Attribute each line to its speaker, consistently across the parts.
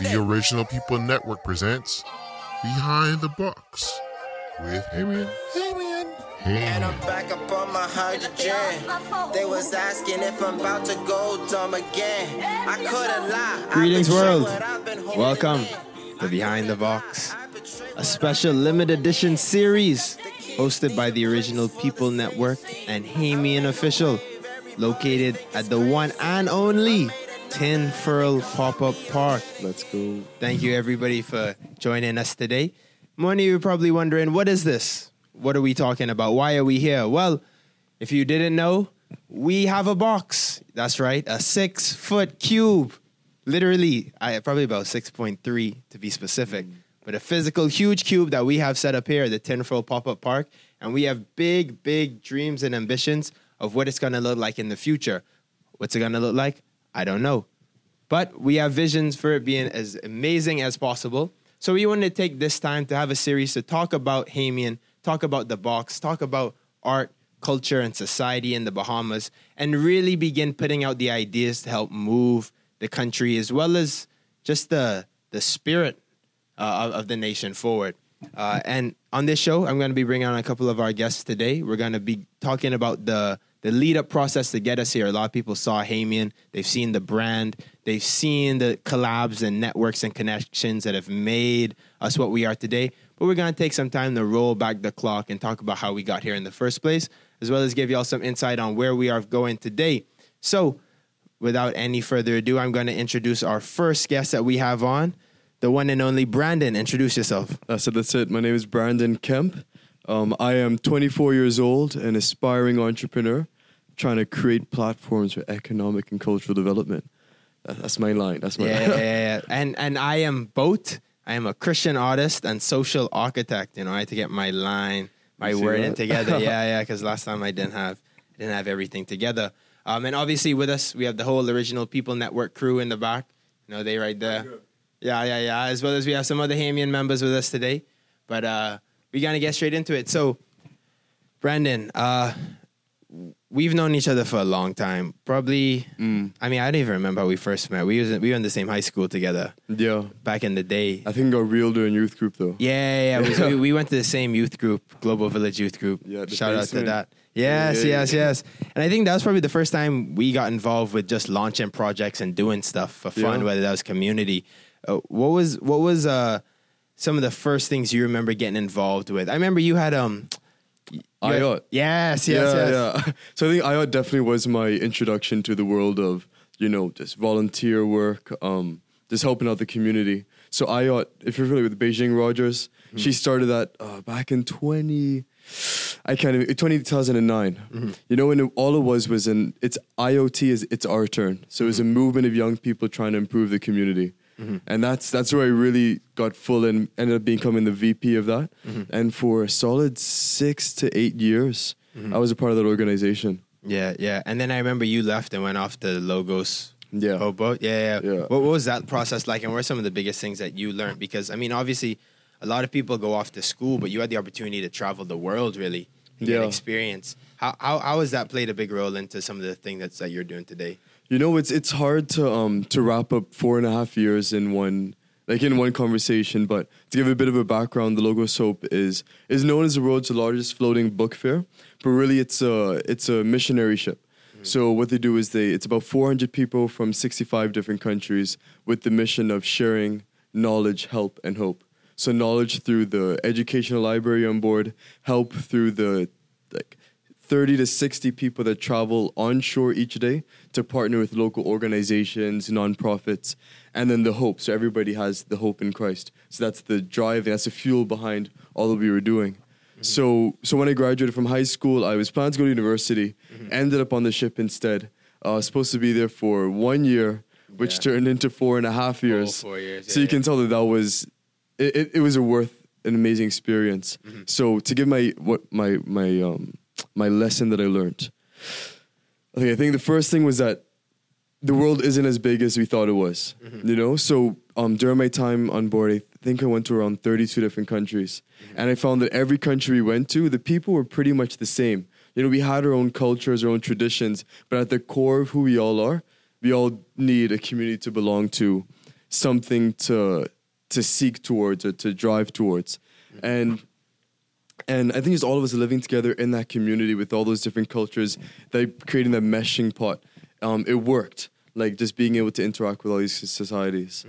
Speaker 1: The Original People Network presents Behind the Box with Hamian.
Speaker 2: And I'm back up on my hydrogen. They was asking if I'm about to go dumb again. I couldn't lie.
Speaker 3: Greetings, world.
Speaker 2: what I've been holding
Speaker 3: Welcome
Speaker 2: in.
Speaker 3: to Behind the Box,
Speaker 2: I've been trailing
Speaker 3: a special limited edition series hosted by the Original People Network and Hamian Official, located at the one and only Tinfurl Pop Up Park.
Speaker 4: Let's go.
Speaker 3: Thank you, everybody, for joining us today. Many of you probably wondering, what is this? What are we talking about? Why are we here? Well, if you didn't know, we have a box. That's right, a six foot cube. Literally, I, probably about 6.3 to be specific, but a physical huge cube that we have set up here at the Tinfurl Pop Up Park. And we have big, big dreams and ambitions of what it's going to look like in the future. What's it going to look like? I don't know. But we have visions for it being as amazing as possible. So we wanted to take this time to have a series to talk about Hamian, talk about the box, talk about art, culture, and society in the Bahamas, and really begin putting out the ideas to help move the country as well as just the the spirit uh, of, of the nation forward. Uh, and on this show, I'm going to be bringing on a couple of our guests today. We're going to be talking about the the lead up process to get us here. A lot of people saw Hamian, they've seen the brand, they've seen the collabs and networks and connections that have made us what we are today. But we're going to take some time to roll back the clock and talk about how we got here in the first place, as well as give y'all some insight on where we are going today. So, without any further ado, I'm going to introduce our first guest that we have on, the one and only Brandon. Introduce yourself.
Speaker 4: Uh, so that's it. My name is Brandon Kemp. Um, I am 24 years old, an aspiring entrepreneur, trying to create platforms for economic and cultural development. That's my line. That's my
Speaker 3: Yeah,
Speaker 4: line.
Speaker 3: yeah, yeah. and and I am both. I am a Christian artist and social architect. You know, I had to get my line, my
Speaker 4: see
Speaker 3: wording together. yeah, yeah. Because last time I didn't have, I didn't have everything together. Um, and obviously with us, we have the whole original People Network crew in the back. You know, they right there. Yeah, yeah, yeah. As well as we have some other Hamian members with us today. But uh, we're gonna get straight into it. So, Brandon, uh, we've known each other for a long time. Probably.
Speaker 4: Mm.
Speaker 3: I mean, I don't even remember how we first met. We was in, we were in the same high school together
Speaker 4: Yeah.
Speaker 3: back in the day.
Speaker 4: I think got real during youth group though.
Speaker 3: Yeah, yeah, yeah. We- We, we went to the same youth group, Global Village Youth Group.
Speaker 4: Yeah,
Speaker 3: Shout out to that. Yes,
Speaker 4: Yeah, yeah,
Speaker 3: yes, yes. And I think that was probably the first time we got involved with just launching projects and doing stuff for fun, whether that was community. Uh, what was what was uh, some of the first things you remember getting involved with? I remember you had um. you had-
Speaker 4: IOT.
Speaker 3: Yes, yes,
Speaker 4: yeah,
Speaker 3: yes.
Speaker 4: yeah. So I think IOT definitely was my introduction to the world of, you know, just volunteer work, um, just helping out the community. So IOT, if you're familiar with Beijing Rogers,
Speaker 3: Mm-hmm.
Speaker 4: she started that uh, back in 20, I can't even, 2009.
Speaker 3: Mm-hmm.
Speaker 4: You know, and it- all it was was an, it's IoT is, it's our turn. So it was a
Speaker 3: Mm-hmm.
Speaker 4: movement of young people trying to improve the community. And that's that's where I really got full and ended up becoming the VP of that.
Speaker 3: Mm-hmm.
Speaker 4: And for a solid six to eight years,
Speaker 3: Mm-hmm.
Speaker 4: I was a part of that organization.
Speaker 3: Yeah, yeah. And then I remember you left and went off to Logos
Speaker 4: Yeah.
Speaker 3: Hope. Yeah, yeah.
Speaker 4: Yeah.
Speaker 3: What, what was that process like, and what are some of the biggest things that you learned? Because I mean, obviously, a lot of people go off to school, but you had the opportunity to travel the world, really, and get
Speaker 4: Yeah.
Speaker 3: experience. How, how how has that played a big role into some of the things that's that you're doing today?
Speaker 4: You know, it's it's hard to um to wrap up four and a half years in one like in one conversation. But to give a bit of a background, the Logos Hope is is known as the world's largest floating book fair, but really it's a it's a missionary ship. So what they do is they it's about 400 people from 65 different countries with the mission of sharing knowledge, help, and hope. So knowledge through the educational library on board, help through the like 30 to 60 people that travel onshore each day to partner with local organizations, nonprofits, and then the hope. So everybody has the hope in Christ. So that's the drive, and that's the fuel behind all that we were doing. So, so when I graduated from high school, I was planning to go to university, ended up on the ship instead. I was supposed to be there for one year, which
Speaker 3: Yeah.
Speaker 4: turned into four and a half years.
Speaker 3: four years,
Speaker 4: So
Speaker 3: yeah,
Speaker 4: you can tell that that was, it, it, it was a worth an amazing experience.
Speaker 3: Mm-hmm.
Speaker 4: So to give my what my my um my lesson that I learned, I think I think the first thing was that the world isn't as big as we thought it was.
Speaker 3: Mm-hmm.
Speaker 4: You know, so um, during my time on board, I think I went to around 32 different countries,
Speaker 3: Mm-hmm.
Speaker 4: and I found that every country we went to, the people were pretty much the same. You know, we had our own cultures, our own traditions, but at the core of who we all are, we all need a community to belong to. something to to seek towards or to drive towards, and and I think just all of us living together in that community with all those different cultures, that creating that meshing pot, um, it worked. Like just being able to interact with all these societies.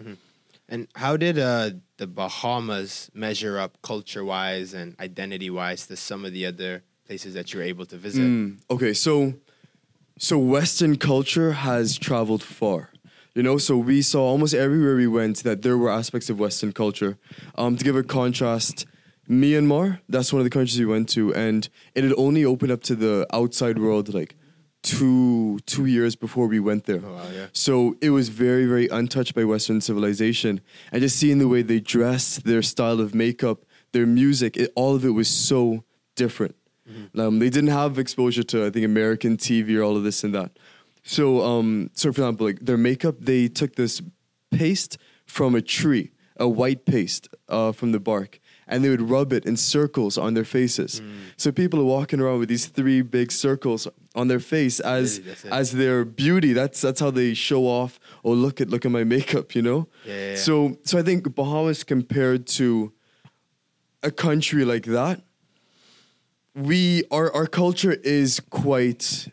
Speaker 3: And how did uh, the Bahamas measure up culture wise and identity wise to some of the other places that you were able to visit?
Speaker 4: Mm, okay, so so Western culture has traveled far. You know, so we saw almost everywhere we went that there were aspects of Western culture. Um, to give a contrast, Myanmar, that's one of the countries we went to, and it had only opened up to the outside world like two two years before we went there.
Speaker 3: Oh, wow, yeah.
Speaker 4: So it was very, very untouched by Western civilization. And just seeing the way they dressed, their style of makeup, their music, it, all of it was so different. Um, they didn't have exposure to, I think, American TV or all of this and that. So, um, so for example, like their makeup, they took this paste from a tree, a white paste uh, from the bark, and they would rub it in circles on their faces. So people are walking around with these three big circles on their face as
Speaker 3: Really,
Speaker 4: as their beauty. That's that's how they show off. Oh, look at look at my makeup, you know.
Speaker 3: Yeah, yeah, yeah.
Speaker 4: So so I think Bahamas compared to a country like that, we our our culture is quite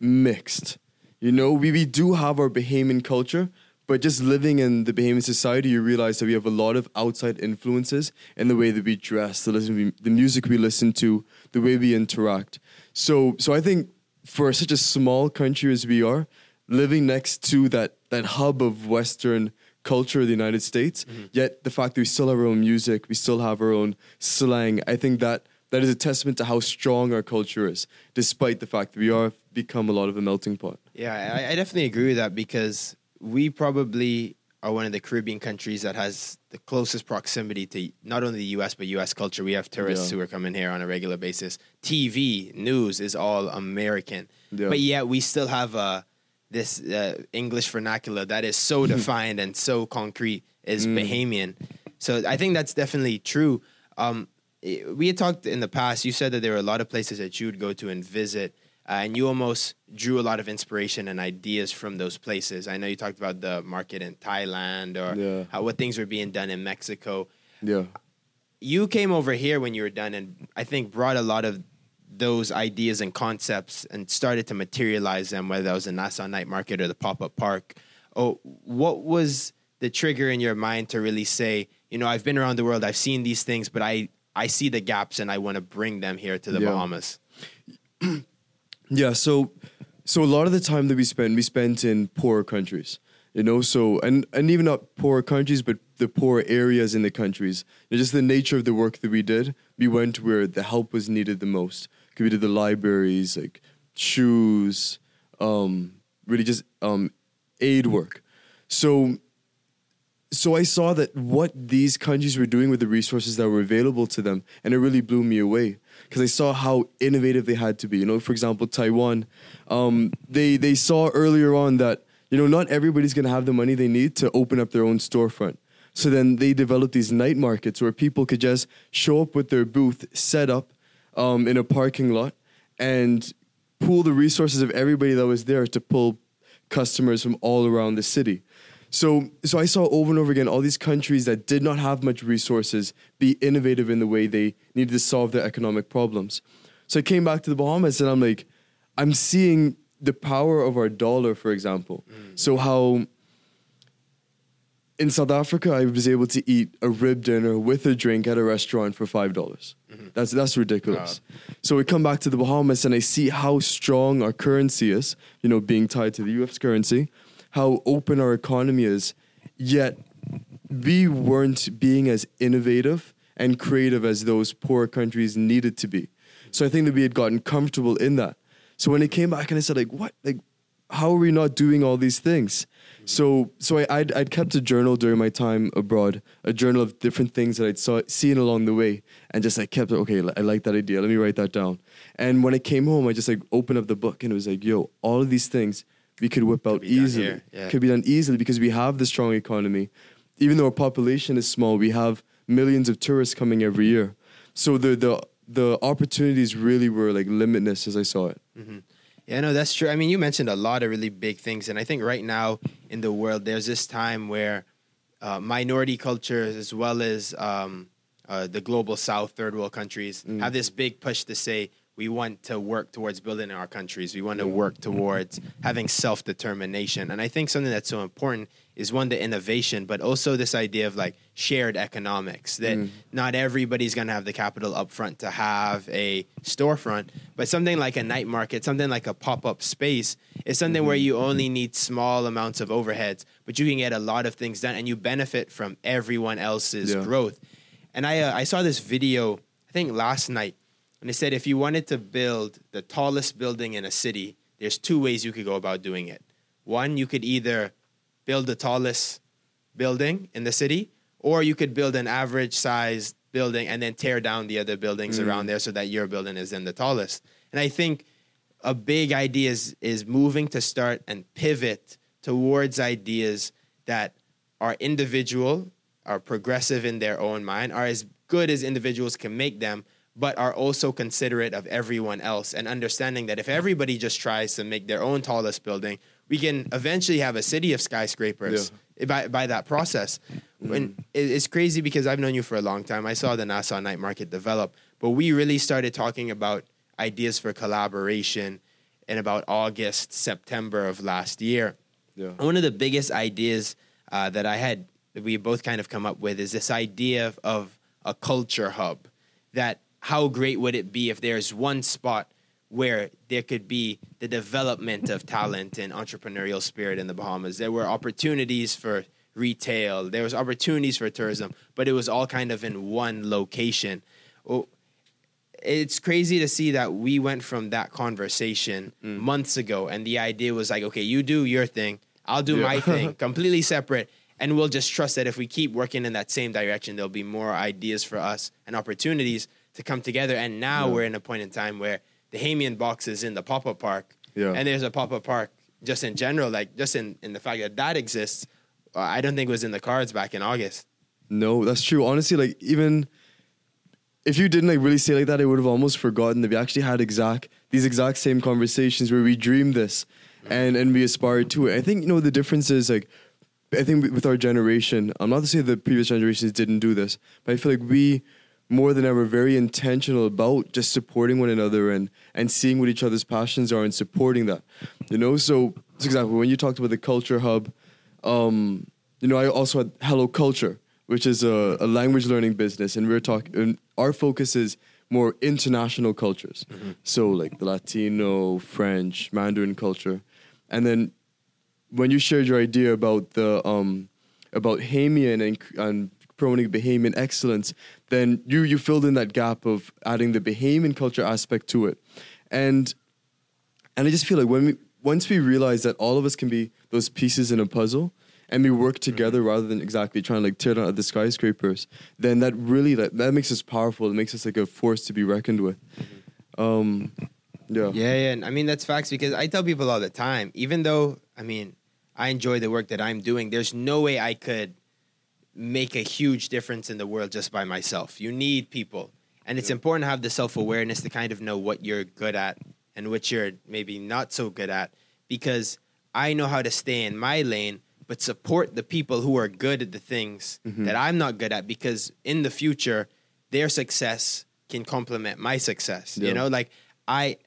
Speaker 4: mixed. You know, we, we do have our Bahamian culture, but just living in the Bahamian society, you realize that we have a lot of outside influences in the way that we dress, the, listen, the music we listen to, the way we interact. So, so I think for such a small country as we are, living next to that, that hub of Western culture of the United States, mm-hmm. yet the fact that we still have our own music, we still have our own slang, I think that that is a testament to how strong our culture is, despite the fact that we are become a lot of a melting pot.
Speaker 3: Yeah, I, I definitely agree with that because we probably are one of the Caribbean countries that has the closest proximity to not only the US but US culture. We have tourists
Speaker 4: Yeah.
Speaker 3: who are coming here on a regular basis. TV news is all American,
Speaker 4: Yeah.
Speaker 3: but yet we still have uh, this uh, English vernacular that is so defined and so concrete is
Speaker 4: Mm.
Speaker 3: Bahamian. So I think that's definitely true. Um, eh, we had talked in the past. You said that there were a lot of places that you would go to and visit, uh, and you almost drew a lot of inspiration and ideas from those places. I know you talked about the market in Thailand or
Speaker 4: Yeah.
Speaker 3: how what things were being done in Mexico.
Speaker 4: Yeah.
Speaker 3: You came over here when you were done, and I think brought a lot of those ideas and concepts and started to materialize them, whether that was the Nassau Night Market or the pop up park. Oh, what was the trigger in your mind to really say, you know, I've been around the world, I've seen these things, but I I see the gaps and I want to bring them here to the
Speaker 4: Yeah.
Speaker 3: Bahamas.
Speaker 4: Yeah, so so a lot of the time that we spend, we spent in poorer countries. You know, so and and even not poorer countries, but the poor areas in the countries. And just the nature of the work that we did, we went where the help was needed the most. Be to the libraries, like shoes, um, really just um, aid work. So so I saw that what these countries were doing with the resources that were available to them, and it really blew me away because I saw how innovative they had to be. You know, for example, Taiwan, um, they they saw earlier on that you know not everybody's going to have the money they need to open up their own storefront. So then they developed these night markets where people could just show up with their booth set up um, in a parking lot and pool the resources of everybody that was there to pull customers from all around the city. So, so I saw over and over again all these countries that did not have much resources be innovative in the way they needed to solve their economic problems. So I came back to the Bahamas and I'm like, I'm seeing the power of our dollar, for example. Mm. So how in South Africa I was able to eat a rib dinner with a drink at a restaurant for five dollars. Mm-hmm. That's that's ridiculous. So we come back to the Bahamas and I see how strong our currency is, you know, being tied to the US currency, how open our economy is, yet we weren't being as innovative and creative as those poor countries needed to be. So I think that we had gotten comfortable in that. So when it came back and I said, like, what? Like, how are we not doing all these things? So, so I, I'd, I'd kept a journal during my time abroad, a journal of different things that I'd saw, seen along the way, and just I kept. Okay, I like that idea. Let me write that down. And when I came home, I just like opened up the book, and it was like, yo, all of these things we could whip out
Speaker 3: be
Speaker 4: easily.
Speaker 3: yeah.
Speaker 4: Could be done easily because we have the strong economy. Even though our population is small, we have millions of tourists coming every year. So the the the opportunities really were like limitless as I saw it.
Speaker 3: Yeah, no, that's true. I mean, you mentioned a lot of really big things, and I think right now in the world, there's this time where uh, minority cultures as well as um, uh, the global South, third world countries
Speaker 4: Mm.
Speaker 3: have this big push to say we want to work towards building our countries. We want to work towards having self determination. And I think something that's so important is one, the innovation, but also this idea of like shared economics that
Speaker 4: Mm.
Speaker 3: not everybody's going to have the capital up front to have a storefront, but something like a night market, something like a pop up space is something where you only need small amounts of overheads, but you can get a lot of things done and you benefit from everyone else's
Speaker 4: Yeah.
Speaker 3: growth. And I, uh, I saw this video, I think last night, and it said if you wanted to build the tallest building in a city, there's two ways you could go about doing it. One, you could either build the tallest building in the city, or you could build an average sized building and then tear down the other buildings mm. around there so that your building is then the tallest. And I think a big idea is, is moving to start and pivot towards ideas that are individual, are progressive in their own mind, are as good as individuals can make them, but are also considerate of everyone else and understanding that if everybody just tries to make their own tallest building, we can eventually have a city of skyscrapers by, by that process. And it's crazy because I've known you for a long time. I saw the Nassau night market develop, but we really started talking about ideas for collaboration in about August, September of last year.
Speaker 4: Yeah.
Speaker 3: One of the biggest ideas uh, that I had, that we both kind of come up with, is this idea of, of a culture hub. That how great would it be if there's one spot where there could be the development of talent and entrepreneurial spirit in the Bahamas. There were opportunities for retail, there was opportunities for tourism, but it was all kind of in one location. Oh, it's crazy to see that we went from that conversation mm. months ago and the idea was like okay you do your thing i'll do
Speaker 4: Yeah.
Speaker 3: my thing completely separate and we'll just trust that if we keep working in that same direction there'll be more ideas for us and opportunities to come together and now
Speaker 4: Yeah.
Speaker 3: we're in a point in time where the Hamian box is in the pop-up park
Speaker 4: Yeah.
Speaker 3: and there's a pop-up park just in general like just in, in the fact that that exists uh, i don't think it was in the cards back in august
Speaker 4: No, that's true. Honestly, like even if you didn't like really say like that, I would have almost forgotten that we actually had exact these exact same conversations where we dreamed this and and we aspired to it. I think you know the difference is like I think with our generation, I'm not to say the previous generations didn't do this, but I feel like we more than ever very intentional about just supporting one another and and seeing what each other's passions are and supporting that. You know, so for example, when you talked about the culture hub, um, you know, I also had Hello Culture, which is a, a language learning business, and we're talking. Our focus is more international cultures, so like the Latino, French, Mandarin culture, and then when you shared your idea about the um, about Hamian and and promoting Bahamian excellence, then you you filled in that gap of adding the Bahamian culture aspect to it, and and I just feel like when we once we realize that all of us can be those pieces in a puzzle and we work together rather than exactly trying to like tear down the skyscrapers, then that really that, that makes us powerful. It makes us like a force to be reckoned with. Um, yeah.
Speaker 3: Yeah, yeah. And I mean, that's facts because I tell people all the time, even though, I mean, I enjoy the work that I'm doing, there's no way I could make a huge difference in the world just by myself. You need people. And it's important to have the self awareness to kind of know what you're good at and what you're maybe not so good at because I know how to stay in my lane, but support the people who are good at the things mm-hmm. that I'm not good at because in the future, their success can complement my success. You know, like I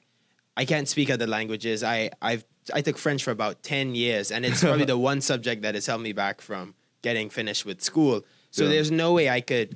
Speaker 3: I can't speak other languages. I I've I took French for about ten years, and it's probably the one subject that has held me back from getting finished with school. So
Speaker 4: Yeah.
Speaker 3: there's no way I could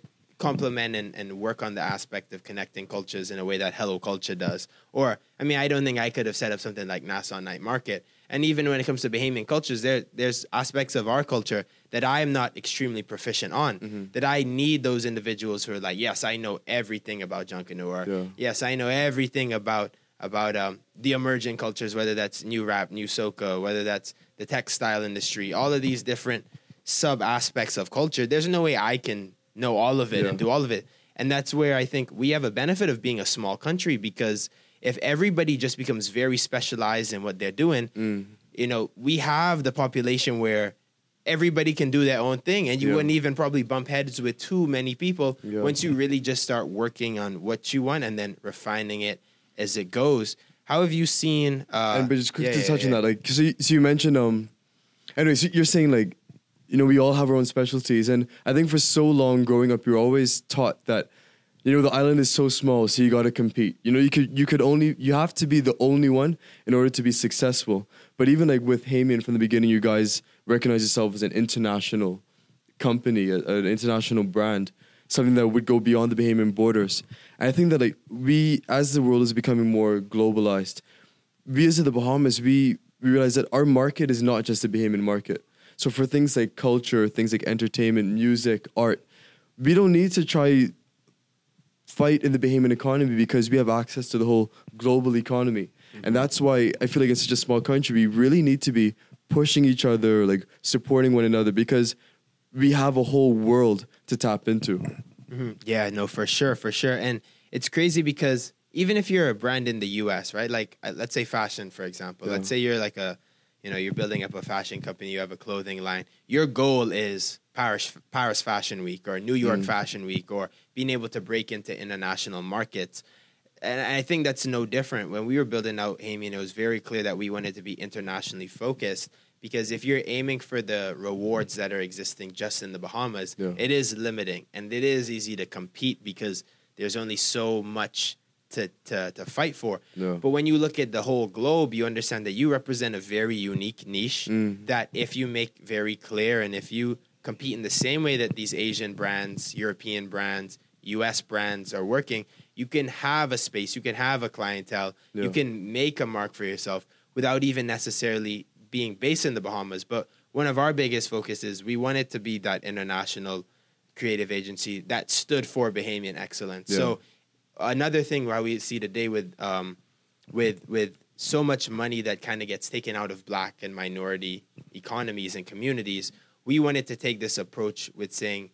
Speaker 3: complement and, and work on the aspect of connecting cultures in a way that Hello Culture does. Or I mean, I don't think I could have set up something like Nassau Night Market. And even when it comes to Bahamian cultures, there there's aspects of our culture that I am not extremely proficient on. That I need those individuals who are like, yes, I know everything about Junkanoo, or
Speaker 4: Yeah.
Speaker 3: yes, I know everything about about um, the emerging cultures, whether that's new rap, new soca, whether that's the textile industry, all of these different sub aspects of culture. There's no way I can know all of it
Speaker 4: Yeah.
Speaker 3: and do all of it. And that's where I think we have a benefit of being a small country because if everybody just becomes very specialized in what they're doing,
Speaker 4: Mm.
Speaker 3: you know, we have the population where everybody can do their own thing and you
Speaker 4: Yeah.
Speaker 3: wouldn't even probably bump heads with too many people
Speaker 4: Yeah.
Speaker 3: once you really just start working on what you want and then refining it as it goes. How have you seen? Uh,
Speaker 4: and but just quickly
Speaker 3: yeah, yeah,
Speaker 4: touching
Speaker 3: yeah.
Speaker 4: that, like, so you, so you mentioned, um, anyway, so you're saying like, you know, we all have our own specialties. And I think for so long growing up, you're always taught that, you know, the island is so small, so you got to compete. You know, you could, you could only, you have to be the only one in order to be successful. But even like with Hamian from the beginning, you guys recognize yourself as an international company, an international brand, something that would go beyond the Bahamian borders. And I think that like we, as the world is becoming more globalized, we as the Bahamas, we, we realize that our market is not just the Bahamian market. So for things like culture, things like entertainment, music, art, we don't need to try fight in the Bahamian economy because we have access to the whole global economy. Mm-hmm. And that's why I feel like in such a small country, we really need to be pushing each other, like supporting one another because we have a whole world to tap into.
Speaker 3: Mm-hmm. Yeah, no, for sure, for sure. And it's crazy because even if you're a brand in the US, right? Like, uh, let's say fashion, for example. Yeah. Let's say you're like a you know you're building up a fashion company you have a clothing line your goal is paris paris fashion week or new york mm. fashion week or being able to break into international markets and i think that's no different when we were building out Hamian, it was very clear that we wanted to be internationally focused because if you're aiming for the rewards that are existing just in the bahamas yeah. it is limiting and it is easy to compete because there's only so much to, to, to fight for. Yeah. But when you look at the whole globe, you understand that you represent a very unique niche mm. that if you make very clear and if you compete in the same way that these Asian brands, European brands, US brands are working, you can have a space, you can have a clientele, yeah. you can make a mark for yourself without even necessarily being based in the Bahamas. But one of our biggest focuses, we wanted to be that international creative agency that stood for Bahamian excellence. Yeah. So another thing why we see today with um, with with so much money that kind of gets taken out of black and minority economies and communities, we wanted to take this approach with saying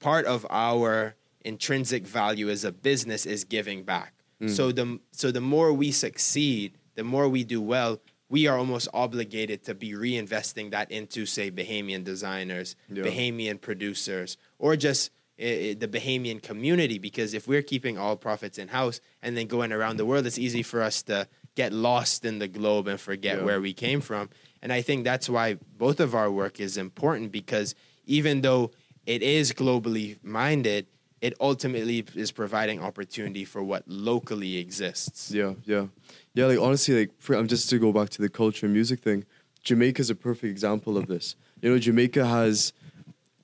Speaker 3: part of our intrinsic value as a business is giving back. Mm. So the so the more we succeed, the more we do well, we are almost obligated to be reinvesting that into say Bahamian designers, yeah. Bahamian producers, or just the Bahamian community because if we're keeping all profits in house and then going around the world, it's easy for us to get lost in the globe and forget yeah. where we came from. And I think that's why both of our work is important because even though it is globally minded, it ultimately is providing opportunity for what locally exists.
Speaker 4: Yeah, yeah, yeah. Like honestly, like for, I'm um, just to go back to the culture and music thing. Jamaica is a perfect example of this. You know, Jamaica has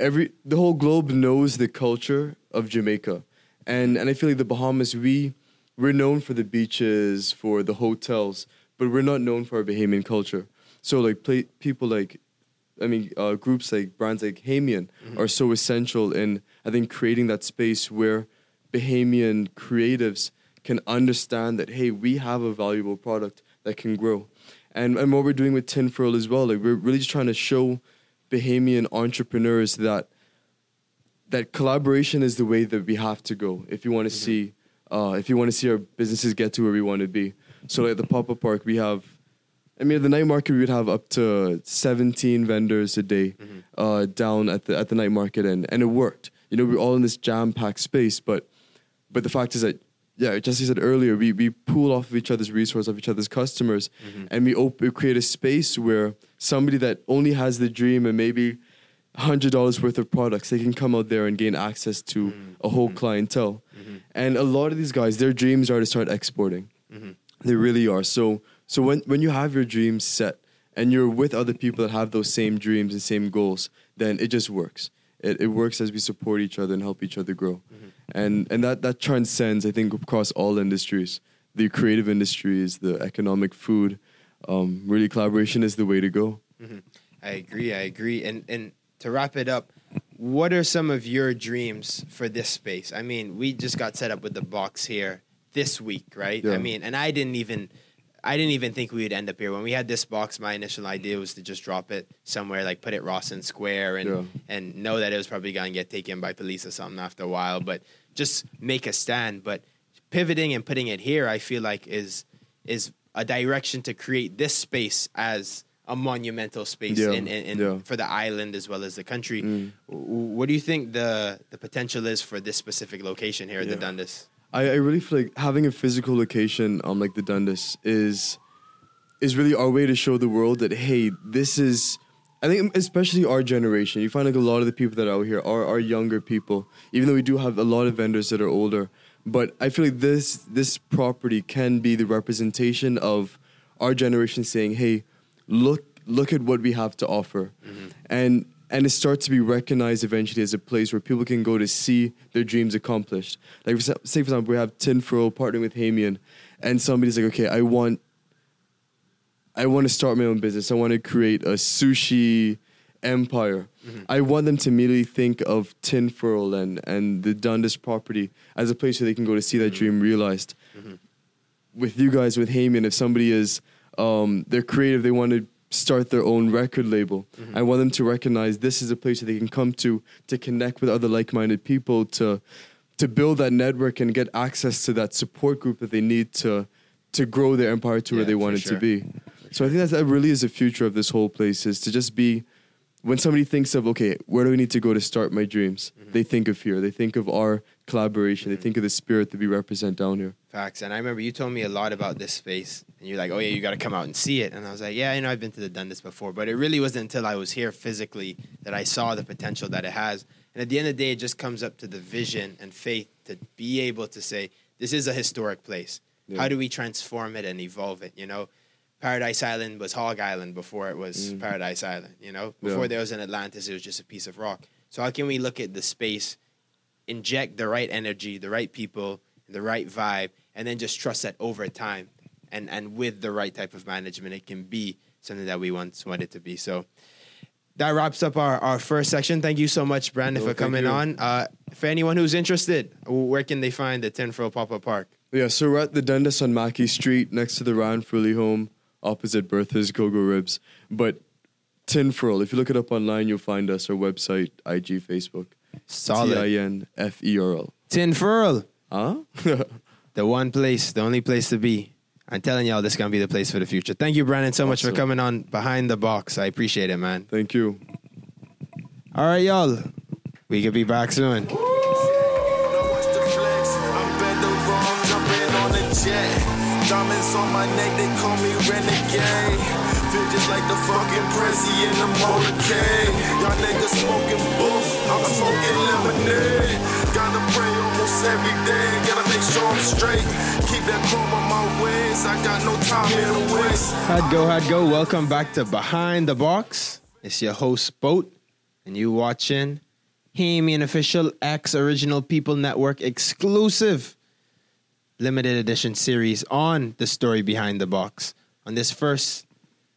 Speaker 4: every the whole globe knows the culture of Jamaica, and and I feel like the Bahamas we we're known for the beaches, for the hotels, but we're not known for our Bahamian culture. So like play, people like, I mean, uh, groups like brands like Hamian mm-hmm. are so essential in I think creating that space where Bahamian creatives can understand that hey we have a valuable product that can grow, and and what we're doing with Tinfurl as well like we're really just trying to show Bahamian entrepreneurs that that collaboration is the way that we have to go if you want to mm-hmm. see uh, if you want to see our businesses get to where we want to be. So like the pop up park, we have. I mean, at the night market, we would have up to seventeen vendors a day mm-hmm. uh, down at the at the night market, and and it worked. You know, we're all in this jam packed space, but but the fact is that yeah, Jesse said earlier, we, we pool off of each other's resources, of each other's customers, mm-hmm. and we, op- we create a space where somebody that only has the dream and maybe hundred dollars worth of products, they can come out there and gain access to mm-hmm. a whole mm-hmm. clientele. Mm-hmm. And a lot of these guys, their dreams are to start exporting. Mm-hmm. They really are. So so when when you have your dreams set and you're with other people that have those same dreams and same goals, then it just works. It, it works as we support each other and help each other grow. Mm-hmm. And and that, that transcends, I think, across all industries. The creative industries, the economic food. Um, really collaboration is the way to go.
Speaker 3: Mm-hmm. I agree. I agree. And and to wrap it up, what are some of your dreams for this space? I mean, we just got set up with the box here this week, right? Yeah. I mean, and I didn't even I didn't even think we would end up here. When we had this box, my initial idea was to just drop it somewhere, like put it Rawson Square, and yeah. and know that it was probably gonna get taken by police or something after a while. But just make a stand. But pivoting and putting it here, I feel like is is a direction to create this space as a monumental space yeah. in, in, in yeah. for the island as well as the country. Mm. What do you think the the potential is for this specific location here at the Dundas?
Speaker 4: I, I really feel like having a physical location um like the Dundas is is really our way to show the world that hey, this is I think especially our generation, you find like a lot of the people that are out here are, are younger people, even though we do have a lot of vendors that are older. But I feel like this this property can be the representation of our generation saying, "Hey, look look at what we have to offer," mm-hmm. and and it starts to be recognized eventually as a place where people can go to see their dreams accomplished. Like, for say for example, we have Tinfurl partnering with Hamian, and somebody's like, "Okay, I want I want to start my own business. I want to create a sushi empire. Mm-hmm. I want them to immediately think of Tinfurl and, and the Dundas property as a place where they can go to see that mm-hmm. dream realized. Mm-hmm. With you guys, with Hamian, if somebody is, um, they're creative, they want to start their own record label. I want them to recognize this is a place that they can come to to connect with other like-minded people to to build that network and get access to that support group that they need to to grow their empire to where they want it
Speaker 3: sure.
Speaker 4: to be. So I think that that really is the future of this whole place is to just be when somebody thinks of okay, where do I need to go to start my dreams?
Speaker 3: Mm-hmm.
Speaker 4: They think of here. They think of our collaboration. They think of the spirit that we represent down here.
Speaker 3: Facts. And I remember you told me a lot about this space, and you're like, "Oh yeah, you got to come out and see it." And I was like, "Yeah, you know, I've been to the Dundas before, but it really wasn't until I was here physically that I saw the potential that it has." And at the end of the day, it just comes up to the vision and faith to be able to say, "This is a historic place.
Speaker 4: Yeah.
Speaker 3: How do we transform it and evolve it?" You know, Paradise Island was Hog Island before it was Paradise Island. You know, before
Speaker 4: Mm. Yeah.
Speaker 3: there was an Atlantis, it was just a piece of rock. So how can we look at the space inject the right energy, the right people, the right vibe, and then just trust that over time and, and with the right type of management, it can be something that we once wanted to be. So that wraps up our, our first section. Thank you so much, Brandon, for coming on. Uh, for anyone who's interested, where can they find the Tinfurl Pop-Up Park?
Speaker 4: Yeah, so we're at the Dundas on Mackey Street next to the Ryan Furley home, opposite Bertha's Go-Go Ribs. But Tinfurl, if you look it up online, you'll find us, our website, IG, Facebook.
Speaker 3: Solid.
Speaker 4: T-I-N-F-E-R-L.
Speaker 3: Tinfurl,
Speaker 4: Huh?
Speaker 3: the one place, the only place to be. I'm telling y'all, this is going to be the place for the future. Thank you, Brandon, so much for coming on Behind the Box. I appreciate it, man.
Speaker 4: Thank you.
Speaker 3: All right, y'all. We could be back soon.
Speaker 2: Diamonds on my neck, they call me renegade. Feel just like the fucking Prezi in the motorcade. Y'all niggas smoking booth, I'm smoking lemonade. Gotta pray almost every day, gotta make sure I'm straight. Keep that chrome on my waist, I got no time in the waste.
Speaker 3: How'd go, how'd go. Welcome back to Behind the Box. It's your host, Boat, and you watching Hamian Official X Original People Network exclusive limited edition series on the story behind the box. On this first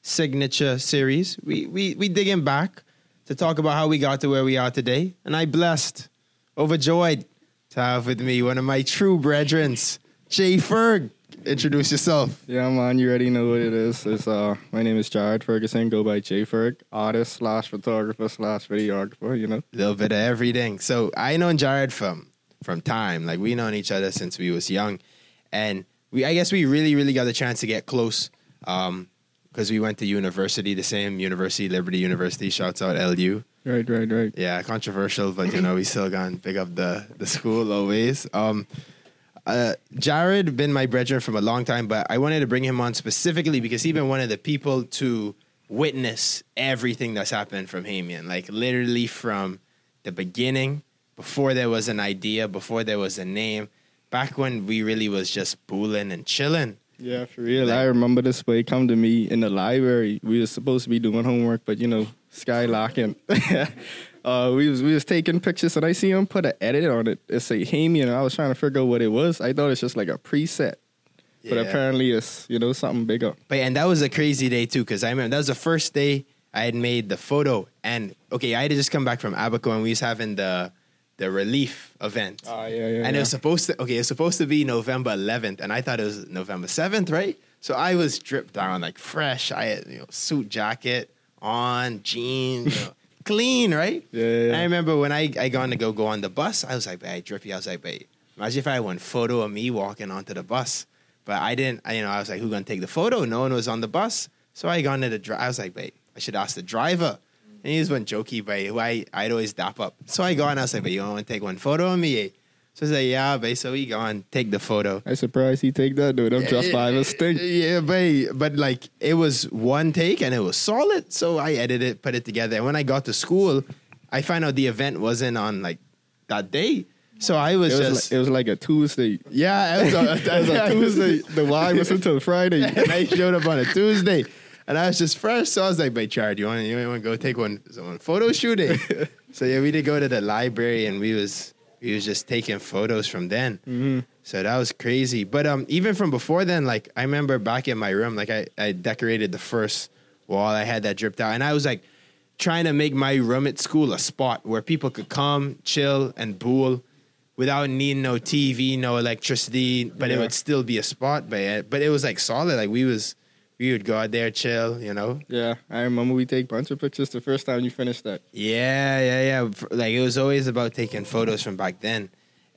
Speaker 3: signature series, we we we digging back to talk about how we got to where we are today, and I blessed, overjoyed to have with me one of my true brethrens, Jay Ferg. Introduce yourself.
Speaker 5: Yeah, man, you already know what it is. It's uh, my name is Jared Ferguson. Go by J Ferg, artist slash photographer slash videographer. You know.
Speaker 3: a little bit of everything. So I known Jared from from time. Like we known each other since we was young, and we I guess we really really got the chance to get close because we went to university, the same university, Liberty University. Shouts out LU.
Speaker 5: Right, right, right.
Speaker 3: Yeah, controversial, but you know we still gonna pick up the the school always. Um, uh, Jared been my brethren from a long time, but I wanted to bring him on specifically because he's been one of the people to witness everything that's happened from Hamian, like literally from the beginning, before there was an idea, before there was a name, back when we really was just booling and chilling.
Speaker 5: Yeah, for real. I remember this boy come to me in the library. We was supposed to be doing homework, but you know, skylocking. uh, we was we was taking pictures, and I see him put an edit on it. It say Hamian, and I was trying to figure out what it was. I thought it's just like a preset, but apparently it's you know something bigger.
Speaker 3: But and that was a crazy day too, because I remember that was the first day I had made the photo. And okay, I had just come back from Abaco and we was having the the relief event.
Speaker 5: Ah, yeah, yeah.
Speaker 3: and it was supposed to okay, it was supposed to be November 11th, and I thought it was November 7th, right? So I was dripped down like fresh. I had you know suit jacket on, jeans, you know, clean, right?
Speaker 5: Yeah, yeah, yeah.
Speaker 3: I remember when I I gone to go go on the bus, I was like, "Hey, drippy." I was like, "Babe, imagine if I had one photo of me walking onto the bus." But I didn't. I, you know, I was like, "Who gonna take the photo?" No one was on the bus, so I gone to the. Dri- I was like, "Wait, I should ask the driver." And he was one jokey, but I I'd always dap up. So I go and I was like, "But you want to take one photo of me?" eh?" So I was like, yeah, babe. So we go and take the photo.
Speaker 5: I surprised he take that dude. I'm just by mistake.
Speaker 3: Yeah, but but like it was one take and it was solid. So I edited it, put it together. And when I got to school, I found out the event wasn't on like that day. So I was,
Speaker 5: It was,
Speaker 3: just
Speaker 5: like, it was like a Tuesday.
Speaker 3: yeah, it was, a,
Speaker 5: It was a Tuesday. The wine was until Friday.
Speaker 3: and I showed up on a Tuesday. And I was just fresh, so I was like, "Hey, Chard, you want you want to go take one, one photo shooting?" so yeah, we did go to the library, and we was we was just taking photos from then.
Speaker 5: Mm-hmm.
Speaker 3: So that was crazy. But um, even from before then, like I remember back in my room, like I I decorated the first wall. I had that dripped out, and I was like trying to make my room at school a spot where people could come, chill, and bool without needing no TV, no electricity, but it would still be a spot. But it, but it was like solid. Like we was we would go out there, chill, you know.
Speaker 5: Yeah, I remember we take bunch of pictures the first time you finished that.
Speaker 3: Yeah, yeah, yeah. Like it was always about taking photos from back then.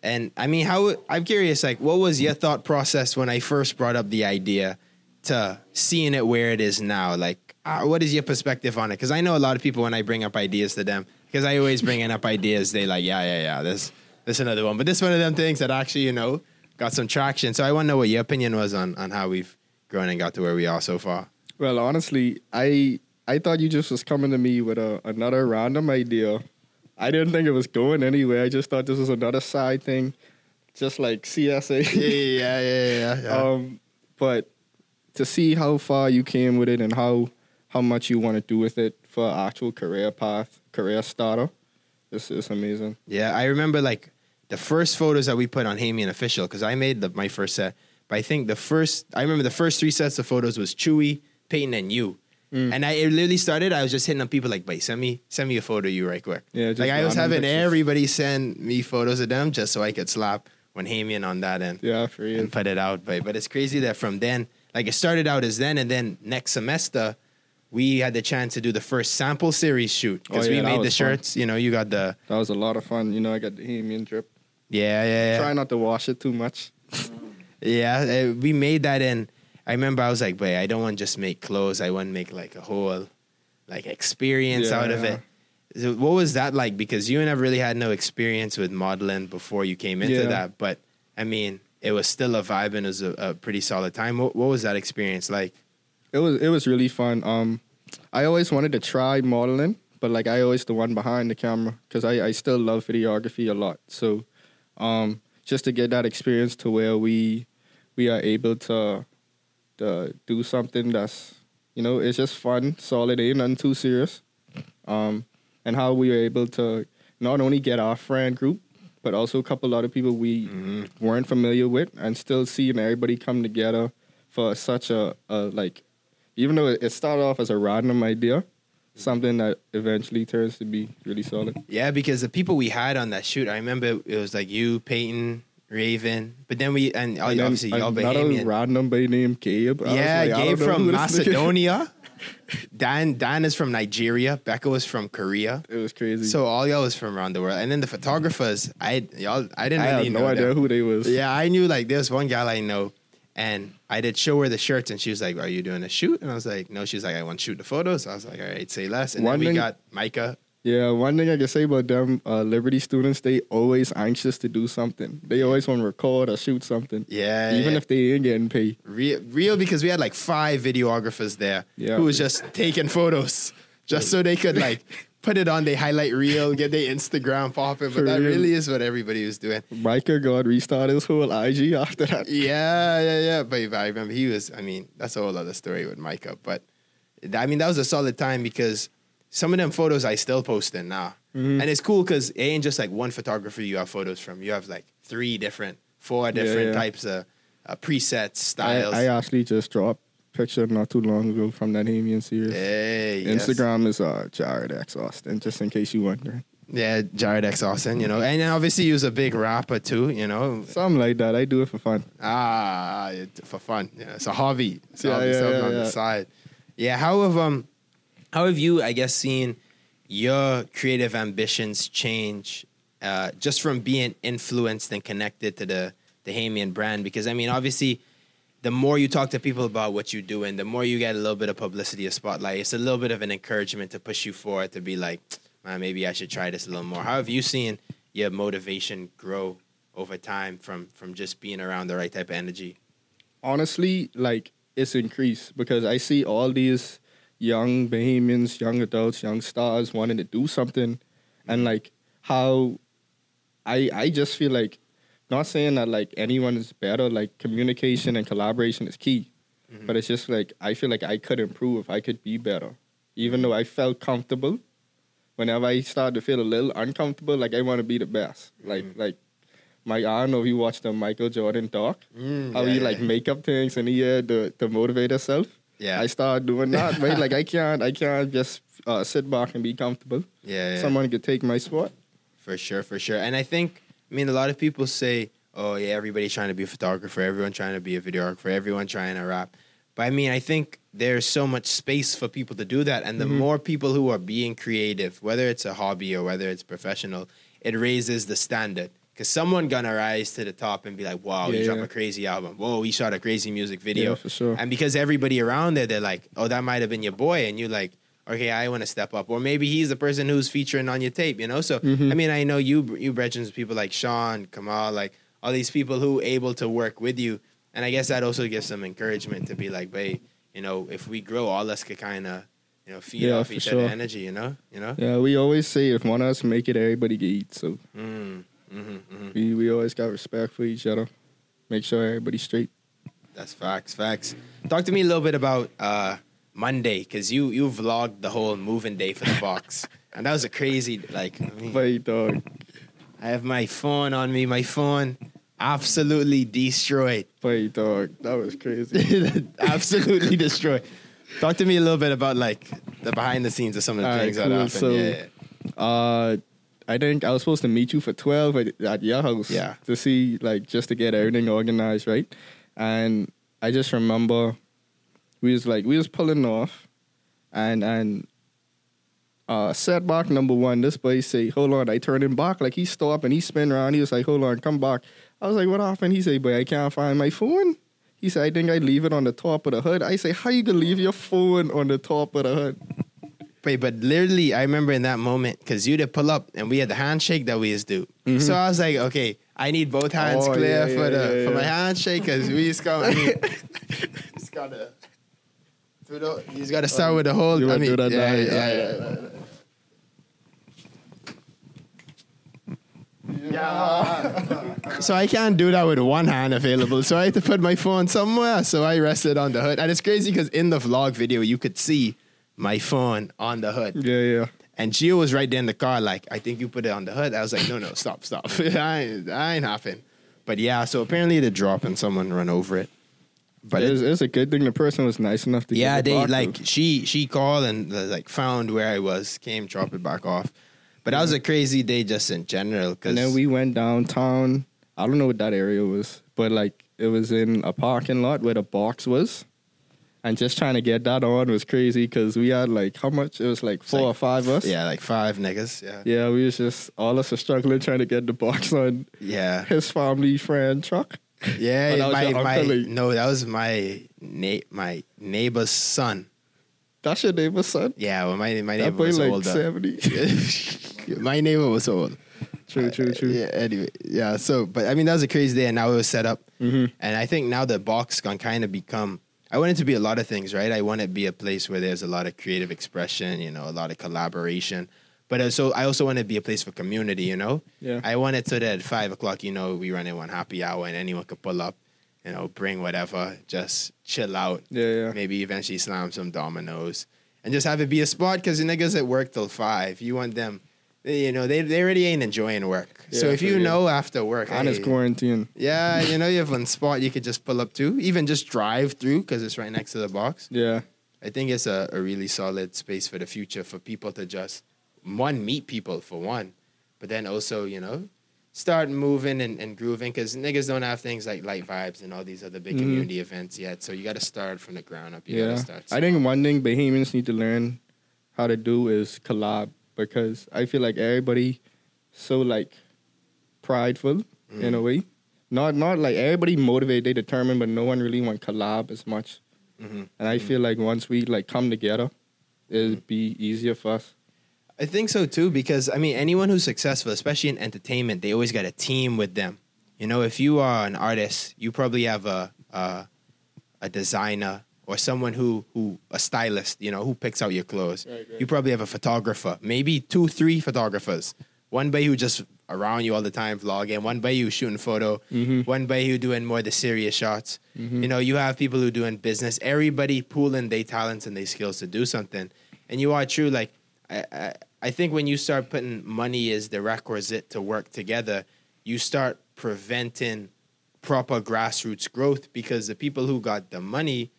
Speaker 3: And I mean, how I'm curious, like, what was your thought process when I first brought up the idea to seeing it where it is now? Like, uh, what is your perspective on it? Because I know a lot of people when I bring up ideas to them, because I always bringing up ideas, they like, yeah, yeah, yeah, this, this another one, but this one of them things that actually, you know, got some traction. So I want to know what your opinion was on on how we've grown and got to where we are so far.
Speaker 5: Well, honestly, I I thought you just was coming to me with a, another random idea. I didn't think it was going anywhere. I just thought this was another side thing, just like CSA.
Speaker 3: Yeah, yeah, yeah, yeah. yeah.
Speaker 5: um, but to see how far you came with it and how how much you want to do with it for actual career path, career starter, it's, it's amazing.
Speaker 3: Yeah, I remember like the first photos that we put on Hamian Official because I made the, my first set. But I think the first, I remember the first three sets of photos was Chewy, Peyton, and you.
Speaker 5: Mm.
Speaker 3: And I it literally started. I was just hitting up people like, "Wait, send me, send me a photo of you right quick."
Speaker 5: Yeah, just
Speaker 3: like I was having
Speaker 5: pictures.
Speaker 3: everybody send me photos of them just so I could slap when Hamian on that end
Speaker 5: Yeah, for real.
Speaker 3: and put it out. But but it's crazy that from then, like it started out as then, and then next semester, we had the chance to do the first sample series shoot because
Speaker 5: Oh, yeah,
Speaker 3: we made the
Speaker 5: was fun.
Speaker 3: shirts. You know, you got the
Speaker 5: That was a lot of fun. You know, I got the Hamian drip.
Speaker 3: yeah, yeah, yeah.
Speaker 5: Try not to wash it too much.
Speaker 3: Yeah, uh, we made that in. I remember I was like, wait, I don't want to just make clothes. I want to make like a whole like experience
Speaker 5: Yeah,
Speaker 3: out of
Speaker 5: yeah.
Speaker 3: it. So what was that like? Because you and I really had no experience with modeling before you came into
Speaker 5: Yeah.
Speaker 3: that. But I mean, it was still a vibe and it was a, a pretty solid time. What, what was that experience like?
Speaker 5: It was it was really fun. Um, I always wanted to try modeling, but like I always the one behind the camera because I I still love videography a lot. So, um, just to get that experience to where we we are able to to do something that's you know it's just fun, solid, ain't nothing too serious. Um, and how we were able to not only get our friend group, but also a couple other people we weren't familiar with, and still seeing everybody come together for such a, a like, even though it started off as a random idea, something that eventually turns to be really solid.
Speaker 3: Yeah, because the people we had on that shoot, I remember it was like you, Peyton, Raven, but then we and,
Speaker 5: And then
Speaker 3: obviously y'all
Speaker 5: another
Speaker 3: Bahamian.
Speaker 5: random boy named Gabe.
Speaker 3: Yeah,
Speaker 5: like,
Speaker 3: Gabe from
Speaker 5: who this nigga is.
Speaker 3: Macedonia. Dan Dan is from Nigeria. Becca was from Korea.
Speaker 5: It was crazy.
Speaker 3: So all y'all was from around the world. And then the photographers, I y'all I didn't
Speaker 5: I
Speaker 3: really
Speaker 5: had
Speaker 3: know
Speaker 5: no idea
Speaker 3: them.
Speaker 5: who they was.
Speaker 3: Yeah, I knew like there's one gal I know, and I did show her the shirts, and she was like, "Are you doing a shoot?" And I was like, "No." She was like, "I want to shoot the photos." I was like, "All right, say less." And
Speaker 5: One
Speaker 3: then we
Speaker 5: thing-
Speaker 3: got Micah.
Speaker 5: Yeah, one thing I can say about them uh, Liberty students, they always anxious to do something. They always want to record or shoot something,
Speaker 3: Yeah,
Speaker 5: even
Speaker 3: yeah.
Speaker 5: if they ain't getting paid.
Speaker 3: real, real because we had like five videographers there
Speaker 5: Yeah.
Speaker 3: who was just taking photos just so they could like put it on their highlight reel, get their Instagram popping. But
Speaker 5: For
Speaker 3: that
Speaker 5: real.
Speaker 3: really is what everybody was doing.
Speaker 5: Micah got restarted his whole IG after that.
Speaker 3: Yeah, yeah, yeah. But, but I remember he was. I mean, that's a whole other story with Micah. But I mean, that was a solid time because some of them photos I still posting now,
Speaker 5: Mm-hmm.
Speaker 3: and it's cool because it ain't just like one photographer you have photos from. You have like three different, four different
Speaker 5: yeah.
Speaker 3: types of uh, presets, styles.
Speaker 5: I actually just dropped a picture not too long ago from that Hamian series.
Speaker 3: Hey, yes.
Speaker 5: Instagram is uh, Jared X Austin, just in case you wondering.
Speaker 3: Yeah, Jared X Austin, you know, and obviously he was a big rapper too, you know.
Speaker 5: Something like that. I do it for fun.
Speaker 3: Ah, for fun. Yeah, it's a hobby. It's a
Speaker 5: Yeah,
Speaker 3: hobby,
Speaker 5: yeah, yeah,
Speaker 3: on
Speaker 5: yeah.
Speaker 3: the side. Yeah, how have um, how have you, I guess, seen your creative ambitions change uh, just from being influenced and connected to the the Hamian brand? Because I mean, obviously, the more you talk to people about what you're doing, the more you get a little bit of publicity, a spotlight. It's a little bit of an encouragement to push you forward to be like, man, maybe I should try this a little more. How have you seen your motivation grow over time from from just being around the right type of energy?
Speaker 5: honestly, like it's increased because I see all these young Bahamians, young adults, young stars wanting to do something, and mm-hmm. like how I I just feel like not saying that like anyone is better. Like communication and collaboration is key, mm-hmm. but it's just like I feel like I could improve. I could be better, even mm-hmm. though I felt comfortable. Whenever I start to feel a little uncomfortable, like I want to be the best. Like like. My, I don't know if you watched the Michael Jordan talk,
Speaker 3: Mm,
Speaker 5: how
Speaker 3: yeah,
Speaker 5: he
Speaker 3: yeah.
Speaker 5: like make up things in uh, the year to, to motivate herself.
Speaker 3: Yeah,
Speaker 5: I start doing that, right? Like I can't I can't just uh, sit back and be comfortable.
Speaker 3: yeah, yeah.
Speaker 5: Someone could take my spot.
Speaker 3: For sure, for sure. And I think, I mean, a lot of people say, oh, yeah, everybody's trying to be a photographer, everyone trying to be a videographer, everyone trying to rap. But I mean, I think there's so much space for people to do that. And the more people who are being creative, whether it's a hobby or whether it's professional, it raises the standard. Because someone gonna rise to the top and be like, wow,
Speaker 5: Yeah,
Speaker 3: dropped
Speaker 5: yeah.
Speaker 3: a crazy album. Whoa, he shot a crazy music video.
Speaker 5: Yeah, for sure.
Speaker 3: And because everybody around there, they're like, oh, that might have been your boy. And you're like, okay, I want to step up. Or maybe he's the person who's featuring on your tape, you know? So,
Speaker 5: Mm-hmm.
Speaker 3: I mean, I know you, you Bretchens, people like Sean, Kamal, like all these people who able to work with you. And I guess that also gives some encouragement to be like, babe, you know, if we grow, all us could kind of, you know, feed off each
Speaker 5: sure.
Speaker 3: other energy, you know? You know?
Speaker 5: Yeah, we always say if one of us make it, everybody can eat. So
Speaker 3: Mm, hmm hmm
Speaker 5: we, we always got respect for each other. Make sure everybody's straight.
Speaker 3: That's facts, facts. Talk to me a little bit about uh, Monday, because you, you vlogged the whole moving day for the box. and that was a crazy, like,
Speaker 5: Wait, dog.
Speaker 3: I have my phone on me. My phone absolutely destroyed.
Speaker 5: Wait, dog. That was crazy.
Speaker 3: absolutely destroyed. Talk to me a little bit about like the behind the scenes of some of the
Speaker 5: All right,
Speaker 3: things that
Speaker 5: cool.
Speaker 3: happened.
Speaker 5: So-
Speaker 3: yeah,
Speaker 5: Uh, I think I was supposed to meet you for twelve at, at your house.
Speaker 3: Yeah.
Speaker 5: To see like just to get everything organized, right? And I just remember we was like we was pulling off, and and uh setback number one. This boy say, "Hold on," I turn him back like he stop and he spin around. He was like, "Hold on, come back." I was like, "What happened?" He say, "Boy, I can't find my phone." He said, "I think I leave it on the top of the hood." I say, "How you gonna leave your phone on the top of the hood?"
Speaker 3: Wait, but literally, I remember in that moment because you did pull up and we had the handshake that we used do. So I was like, okay, I need both hands
Speaker 5: Mm-hmm. Oh,
Speaker 3: clear
Speaker 5: yeah,
Speaker 3: for
Speaker 5: yeah,
Speaker 3: the
Speaker 5: yeah,
Speaker 3: for my handshake because we just got. I mean, just gotta. do the- You just gotta start with the whole.
Speaker 5: You
Speaker 3: I mean,
Speaker 5: do that
Speaker 3: yeah, yeah,
Speaker 5: yeah.
Speaker 3: Yeah. so I can't do that with one hand available. So I had to put my phone somewhere. So I rested on the hood. And it's crazy because in the vlog video, you could see my phone on the hood.
Speaker 5: Yeah, yeah.
Speaker 3: And Gio was right there in the car, like, I think you put it on the hood. I was like, no, no, stop, stop. I, ain't, I ain't happen. But yeah, so apparently the drop and someone run over it. But it-
Speaker 5: it's, it's a good thing the person was nice enough to
Speaker 3: yeah,
Speaker 5: it
Speaker 3: they like she she called and uh, like found where I was, came, dropped it back off. But that was a crazy day just in general. Cause
Speaker 5: And then we went downtown. I don't know what that area was, but like it was in a parking lot where the box was. And just trying to get that on was crazy because we had like how much? It was like four
Speaker 3: like
Speaker 5: or five of us.
Speaker 3: yeah, like five niggas. Yeah,
Speaker 5: Yeah, we was just all us were struggling trying to get the box on
Speaker 3: yeah,
Speaker 5: his family friend truck.
Speaker 3: yeah. My, my no, that was my na- my neighbor's son.
Speaker 5: That's your neighbor's son.
Speaker 3: Yeah, well, my my neighbor was
Speaker 5: like
Speaker 3: older.
Speaker 5: seventy.
Speaker 3: my neighbor was old.
Speaker 5: true, true, true.
Speaker 3: Yeah. Anyway, yeah. So, but I mean, that was a crazy day, and now it was set up,
Speaker 5: Mhm.
Speaker 3: and I think now the box can kind of become. I want it to be a lot of things, right? I want it to be a place where there's a lot of creative expression, you know, a lot of collaboration. But so I also want it to be a place for community, you know.
Speaker 5: Yeah.
Speaker 3: I want it so that at five o'clock, you know, we run in one happy hour, and anyone could pull up, you know, bring whatever, just chill out,
Speaker 5: Yeah, yeah.
Speaker 3: maybe eventually slam some dominoes and just have it be a spot because the niggas at work till five. You want them, you know, they they already ain't enjoying work. so if you
Speaker 5: real.
Speaker 3: know after work,
Speaker 5: it's
Speaker 3: hey,
Speaker 5: quarantine.
Speaker 3: yeah, you know, you have one spot you could just pull up to, even just drive through because it's right next to the box.
Speaker 5: Yeah.
Speaker 3: I think it's a, a really solid space for the future for people to just one meet people for one, but then also you know start moving and, and grooving because niggas don't have things like light vibes and all these other big
Speaker 5: Mhm.
Speaker 3: community events yet. So you got to start from the ground up. You
Speaker 5: yeah.
Speaker 3: got to start.
Speaker 5: I think one thing Bahamians need to learn how to do is collab because I feel like everybody so like prideful in a
Speaker 3: Mm.
Speaker 5: way. Not not like everybody motivated, they determined, but no one really want collab as much.
Speaker 3: Mhm.
Speaker 5: And I feel like once we like come together, it'd be easier for us.
Speaker 3: I think so too because I mean anyone who's successful, especially in entertainment, they always got a team with them. You know, if you are an artist, you probably have a a, a designer or someone who who a stylist, you know, who picks out your clothes.
Speaker 5: Right, right.
Speaker 3: You probably have a photographer, maybe two, three photographers. One by who just around you all the time vlogging, one by you shooting photo,
Speaker 5: Mm-hmm.
Speaker 3: one by you doing more the serious shots. You know, you have people who doing business. Everybody pooling their talents and their skills to do something. And you are true. Like I, I, I think when you start putting money as the requisite to work together, you start preventing proper grassroots growth because the people who got the money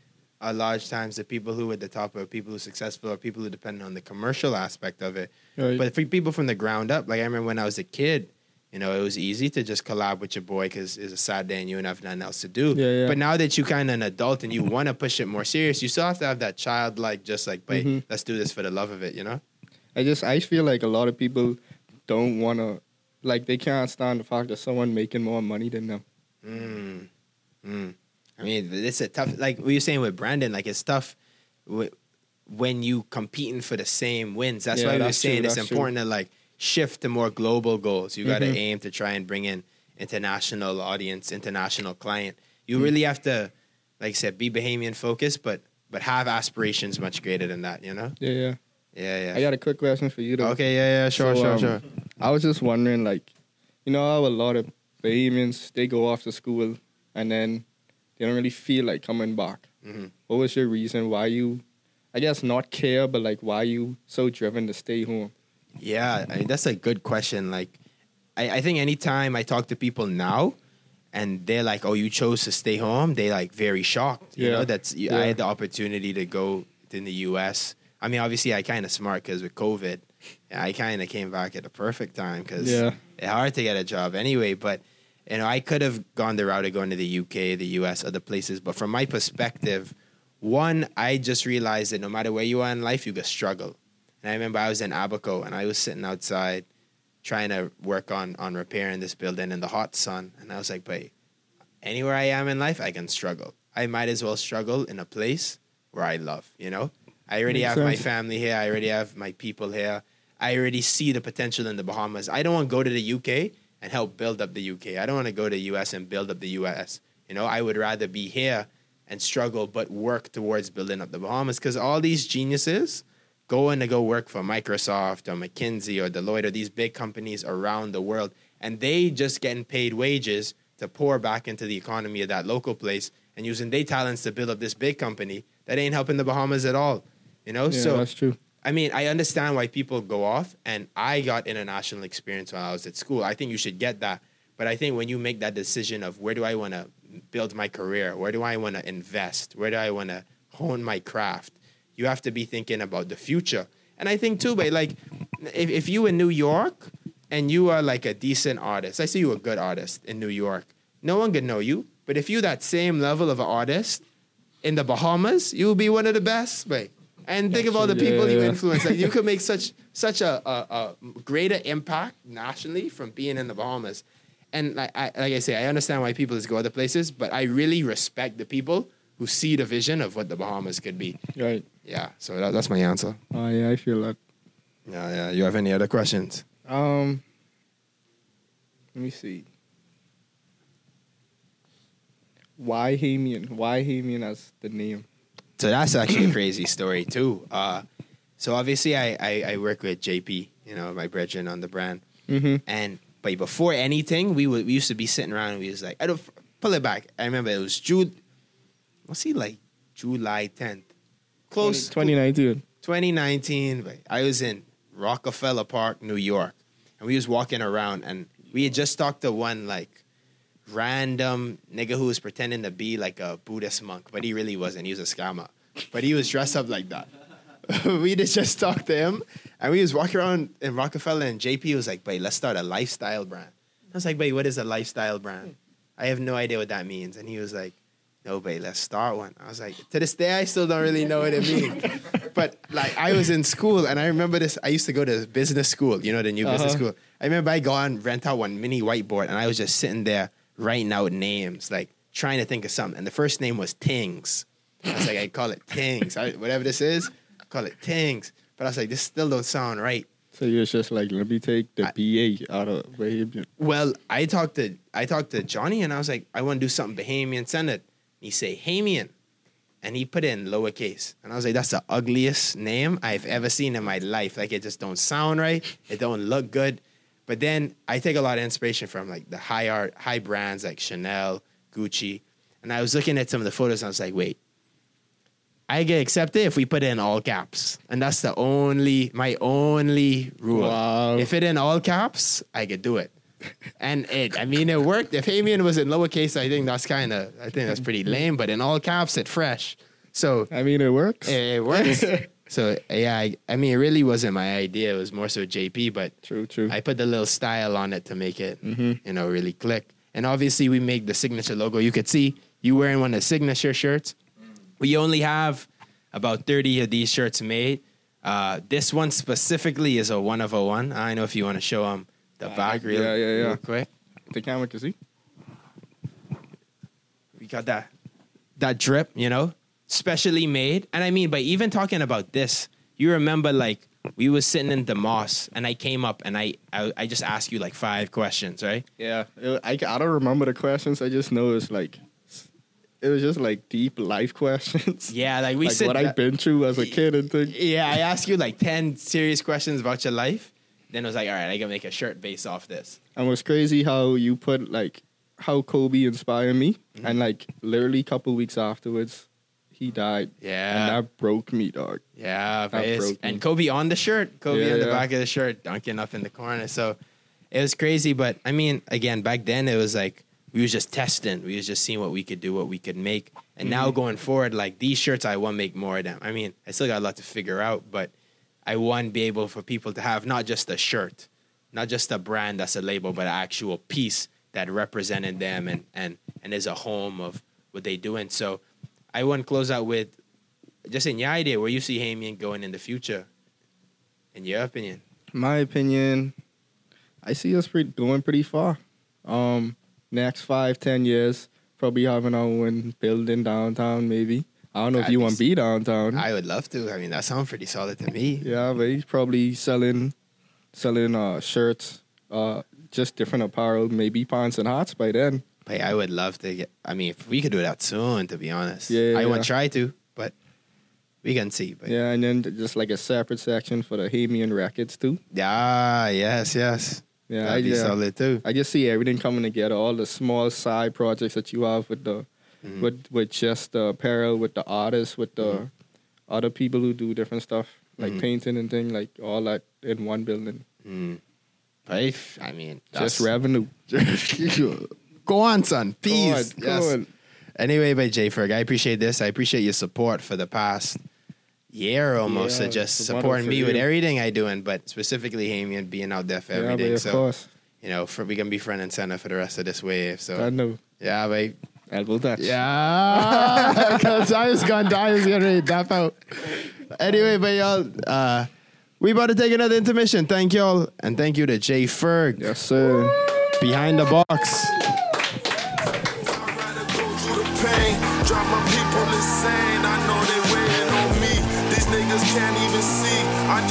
Speaker 3: are large times the people who are at the top are people who are successful or people who depend on the commercial aspect of it.
Speaker 5: Right.
Speaker 3: But for people from the ground up, like I remember when I was a kid, you know, it was easy to just collab with your boy because it's a sad day and you don't have nothing else to do.
Speaker 5: Yeah, yeah.
Speaker 3: But now that you kind of an adult and you want to push it more serious, you still have to have that childlike, just like, but
Speaker 5: Mhm.
Speaker 3: let's do this for the love of it, you know?
Speaker 5: I just I feel like a lot of people don't want to, like they can't stand the fact that someone making more money than them.
Speaker 3: Mm. Mm. I mean, it's a tough. Like what you're saying with Brandon, like it's tough wh- when you competing for the same wins. That's
Speaker 5: Yeah,
Speaker 3: why we were
Speaker 5: that's true,
Speaker 3: saying it's
Speaker 5: that's true.
Speaker 3: important to like shift to more global goals. You got to
Speaker 5: Mhm.
Speaker 3: aim to try and bring in international audience, international client. You
Speaker 5: Mm.
Speaker 3: really have to, like I said, be Bahamian focused, but but have aspirations much greater than that. You know?
Speaker 5: Yeah, yeah.
Speaker 3: Yeah, yeah.
Speaker 5: I got a quick question for you though.
Speaker 3: okay, yeah, yeah, sure,
Speaker 5: So,
Speaker 3: sure,
Speaker 5: um,
Speaker 3: sure.
Speaker 5: I was just wondering, like, you know how a lot of Bahamians they go off to school and then they don't really feel like coming back.
Speaker 3: Mhm.
Speaker 5: What was your reason why you, I guess, not care, but like why you so driven to stay home?
Speaker 3: Yeah, I mean, that's a good question. Like, I, I think anytime I talk to people now, and they're like, "Oh, you chose to stay home," they like very shocked. You
Speaker 5: Yeah.
Speaker 3: know, that's I had the opportunity to go in the U.S. I mean, obviously, I kind of smart because with COVID, I kind of came back at the perfect time because
Speaker 5: Yeah.
Speaker 3: it's hard to get a job anyway. But you know, I could have gone the route of going to the UK, the US, other places. But from my perspective, one, I just realized that no matter where you are in life, you could struggle. And I remember I was in Abaco and I was sitting outside trying to work on on repairing this building in the hot sun. And I was like, but anywhere I am in life, I can struggle. I might as well struggle in a place where I love, you know? I already
Speaker 5: Makes
Speaker 3: have my family here. I already have my people here. I already see the potential in the Bahamas. I don't want to go to the UK and help build up the UK. I don't want to go to the US and build up the US. You know, I would rather be here and struggle but work towards building up the Bahamas because all these geniuses going to go work for Microsoft or McKinsey or Deloitte or these big companies around the world and they just getting paid wages to pour back into the economy of that local place and using their talents to build up this big company that ain't helping the Bahamas at all. You know,
Speaker 5: Yeah,
Speaker 3: so
Speaker 5: that's true.
Speaker 3: I mean, I understand why people go off, and I got international experience when I was at school. I think you should get that. But I think when you make that decision of where do I want to build my career, where do I want to invest, where do I want to hone my craft, you have to be thinking about the future. And I think too, but like, if, if you in New York and you are like a decent artist, I see you a good artist in New York. No one can know you, but if you that same level of an artist in the Bahamas, you will be one of the best, mate. And think of all the people
Speaker 5: yeah,
Speaker 3: you
Speaker 5: yeah.
Speaker 3: influence. Like you could make such such a, a, a greater impact nationally from being in the Bahamas. And like I, like I say, I understand why people just go other places, but I really respect the people who see the vision of what the Bahamas could be.
Speaker 5: Right.
Speaker 3: Yeah, so that, that's my answer.
Speaker 5: Oh yeah, I feel that.
Speaker 3: Yeah, yeah. You have any other questions?
Speaker 5: Um, let me see. Why Hamian? Why Hamian as the name?
Speaker 3: So that's actually a crazy story too. Uh, so obviously, I, I I work with JP, you know, my brethren on the brand,
Speaker 5: Mm-hmm.
Speaker 3: and but before anything, we would we used to be sitting around and we was like, I don't pull it back. I remember it was June. What's he like? July tenth, close
Speaker 5: 2019.
Speaker 3: 2019. but I was in Rockefeller Park, New York, and we was walking around, and we had just talked to one like random nigga who was pretending to be like a Buddhist monk, but he really wasn't. He was a scammer, but he was dressed up like that. we just talked to him, and we was walking around in Rockefeller, and JP was like, "Babe, let's start a lifestyle brand." I was like, "Babe, what is a lifestyle brand?" I have no idea what that means, and he was like. No, babe, let's start one. I was like, to this day, I still don't really know what it means. but like, I was in school, and I remember this. I used to go to business school, you know, the new business
Speaker 5: Uh-huh.
Speaker 3: school. I remember I go and rent out one mini whiteboard, and I was just sitting there writing out names, like trying to think of something. And the first name was Tings. I was like, I call it Tings. I, whatever this is, call it Tings. But I was like, this still don't sound right.
Speaker 5: So you was just like, let me take the BA out of Bahamian.
Speaker 3: Well, I talked to I talked to Johnny and I was like, I want to do something Bahamian. Send it. He say Hamian, and he put in lowercase. And I was like, that's the ugliest name I've ever seen in my life. Like it just don't sound right. It don't look good. But then I take a lot of inspiration from like the high art, high brands like Chanel, Gucci. And I was looking at some of the photos and I was like, wait, I get accepted if we put it in all caps. And that's the only, my only rule.
Speaker 5: Wow.
Speaker 3: If it in all caps, I could do it. And it, I mean, it worked. If Hamian was in lowercase, I think that's kind of, I think that's pretty lame. But in all caps, it fresh. So
Speaker 5: I mean, it works.
Speaker 3: it, it works. so yeah, I, I mean, it really wasn't my idea. It was more so JP, but
Speaker 5: True, true.
Speaker 3: I put the little style on it to make it,
Speaker 5: Mm-hmm.
Speaker 3: you know, really click. And obviously, we make the signature logo. You could see you wearing one of the signature shirts. We only have about 30 of these shirts made. Uh, this one specifically is a one of a one. I know if you want to show them the back real,
Speaker 5: yeah, yeah, yeah.
Speaker 3: real quick.
Speaker 5: the camera can see.
Speaker 3: We got that that drip, you know, specially made. And I mean, by even talking about this, you remember like we was sitting in the moss and I came up and I I, I just asked you like five questions, right?
Speaker 5: Yeah, it, I, I don't remember the questions. I just know it's like it was just like deep life questions.
Speaker 3: Yeah, like we
Speaker 5: like
Speaker 3: sit
Speaker 5: what I've been through as a kid and things.
Speaker 3: Yeah, I asked you like 10 serious questions about your life. Then I was like, all right, I gotta make a shirt based off this.
Speaker 5: And it was crazy how you put like how Kobe inspired me,
Speaker 3: Mm-hmm.
Speaker 5: and like literally a couple weeks afterwards, he died.
Speaker 3: Yeah.
Speaker 5: and that broke me, dog.
Speaker 3: Yeah,
Speaker 5: That
Speaker 3: base.
Speaker 5: broke me.
Speaker 3: and Kobe on the shirt, Kobe
Speaker 5: Yeah,
Speaker 3: on the
Speaker 5: yeah.
Speaker 3: back of the shirt, dunking up in the corner. So it was crazy, but I mean, again, back then it was like we was just testing, we was just seeing what we could do, what we could make, and now
Speaker 5: Mm-hmm.
Speaker 3: going forward, like these shirts, I want to make more of them. I mean, I still got a lot to figure out, but I want to be able for people to have not just a shirt, not just a brand that's a label, but an actual piece that represented them and and and is a home of what they doing. So I want to close out with just in your idea where you see Hamian going in the future. In your opinion,
Speaker 5: My opinion, I see us pretty, going pretty far. Um, next five, ten years, probably having our own building downtown. Maybe I don't know if
Speaker 3: That'd
Speaker 5: you want to be downtown.
Speaker 3: I would love to. I mean, that sounds pretty solid to me.
Speaker 5: Yeah, but he's probably selling selling uh shirts, uh just different apparel, maybe pants and hats by then.
Speaker 3: But I would love to get. I mean, if we could do that soon, to be honest,
Speaker 5: Yeah,
Speaker 3: I
Speaker 5: yeah.
Speaker 3: want to try to, but we can see. But
Speaker 5: Yeah, and then just like a separate section for the Hamian records too.
Speaker 3: yeah, yes, yes,
Speaker 5: Yeah, I,
Speaker 3: that'd be
Speaker 5: yeah.
Speaker 3: solid too.
Speaker 5: I just see everything coming together, all the small side projects that you have with the
Speaker 3: Mhm.
Speaker 5: with with just the apparel, with the artists, with the
Speaker 3: Mhm.
Speaker 5: other people who do different stuff like
Speaker 3: Mhm.
Speaker 5: painting and thing, like all that in one building.
Speaker 3: Mm. But I mean,
Speaker 5: Just revenue.
Speaker 3: Go on, son. Peace.
Speaker 5: Go on,
Speaker 3: yes.
Speaker 5: go on.
Speaker 3: Anyway, by J Ferg, I appreciate this. I appreciate your support for the past year almost
Speaker 5: Yeah,
Speaker 3: of just
Speaker 5: it's a model
Speaker 3: supporting me with everything I doing, but specifically Hamian being out there for
Speaker 5: Yeah,
Speaker 3: everything. so
Speaker 5: course,
Speaker 3: you know, for we can be front and center for the rest of this wave. So
Speaker 5: I know.
Speaker 3: yeah, babe.
Speaker 5: Elbow touch.
Speaker 3: Yeah, because I was gonna die. I was gonna dap out. Anyway, but y'all, uh, we about to take another intermission. Thank y'all, and thank you to Jay Ferg
Speaker 5: Yes, sir.
Speaker 3: behind the box.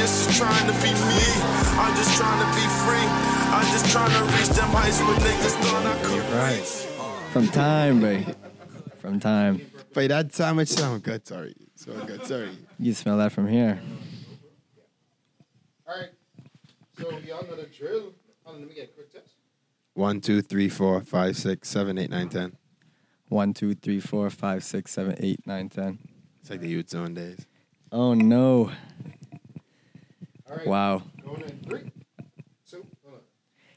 Speaker 2: I'm just trying to be me. I'm just trying to be free. I'm just trying to reach them heights where niggas thought I could reach.
Speaker 6: From time, babe. From time.
Speaker 3: Wait, that sandwich sound good. Sorry, so good. Sorry.
Speaker 6: You smell that from here.
Speaker 5: All right. So y'all know the drill. Hold on, let me get a quick test.
Speaker 3: One, two, three, four, five, six, seven, eight, nine, ten.
Speaker 6: One, two, three, four, five, six, seven, eight, nine, ten.
Speaker 3: It's like the youth zone days.
Speaker 6: Oh no.
Speaker 5: Right.
Speaker 6: Wow.
Speaker 5: Three, two.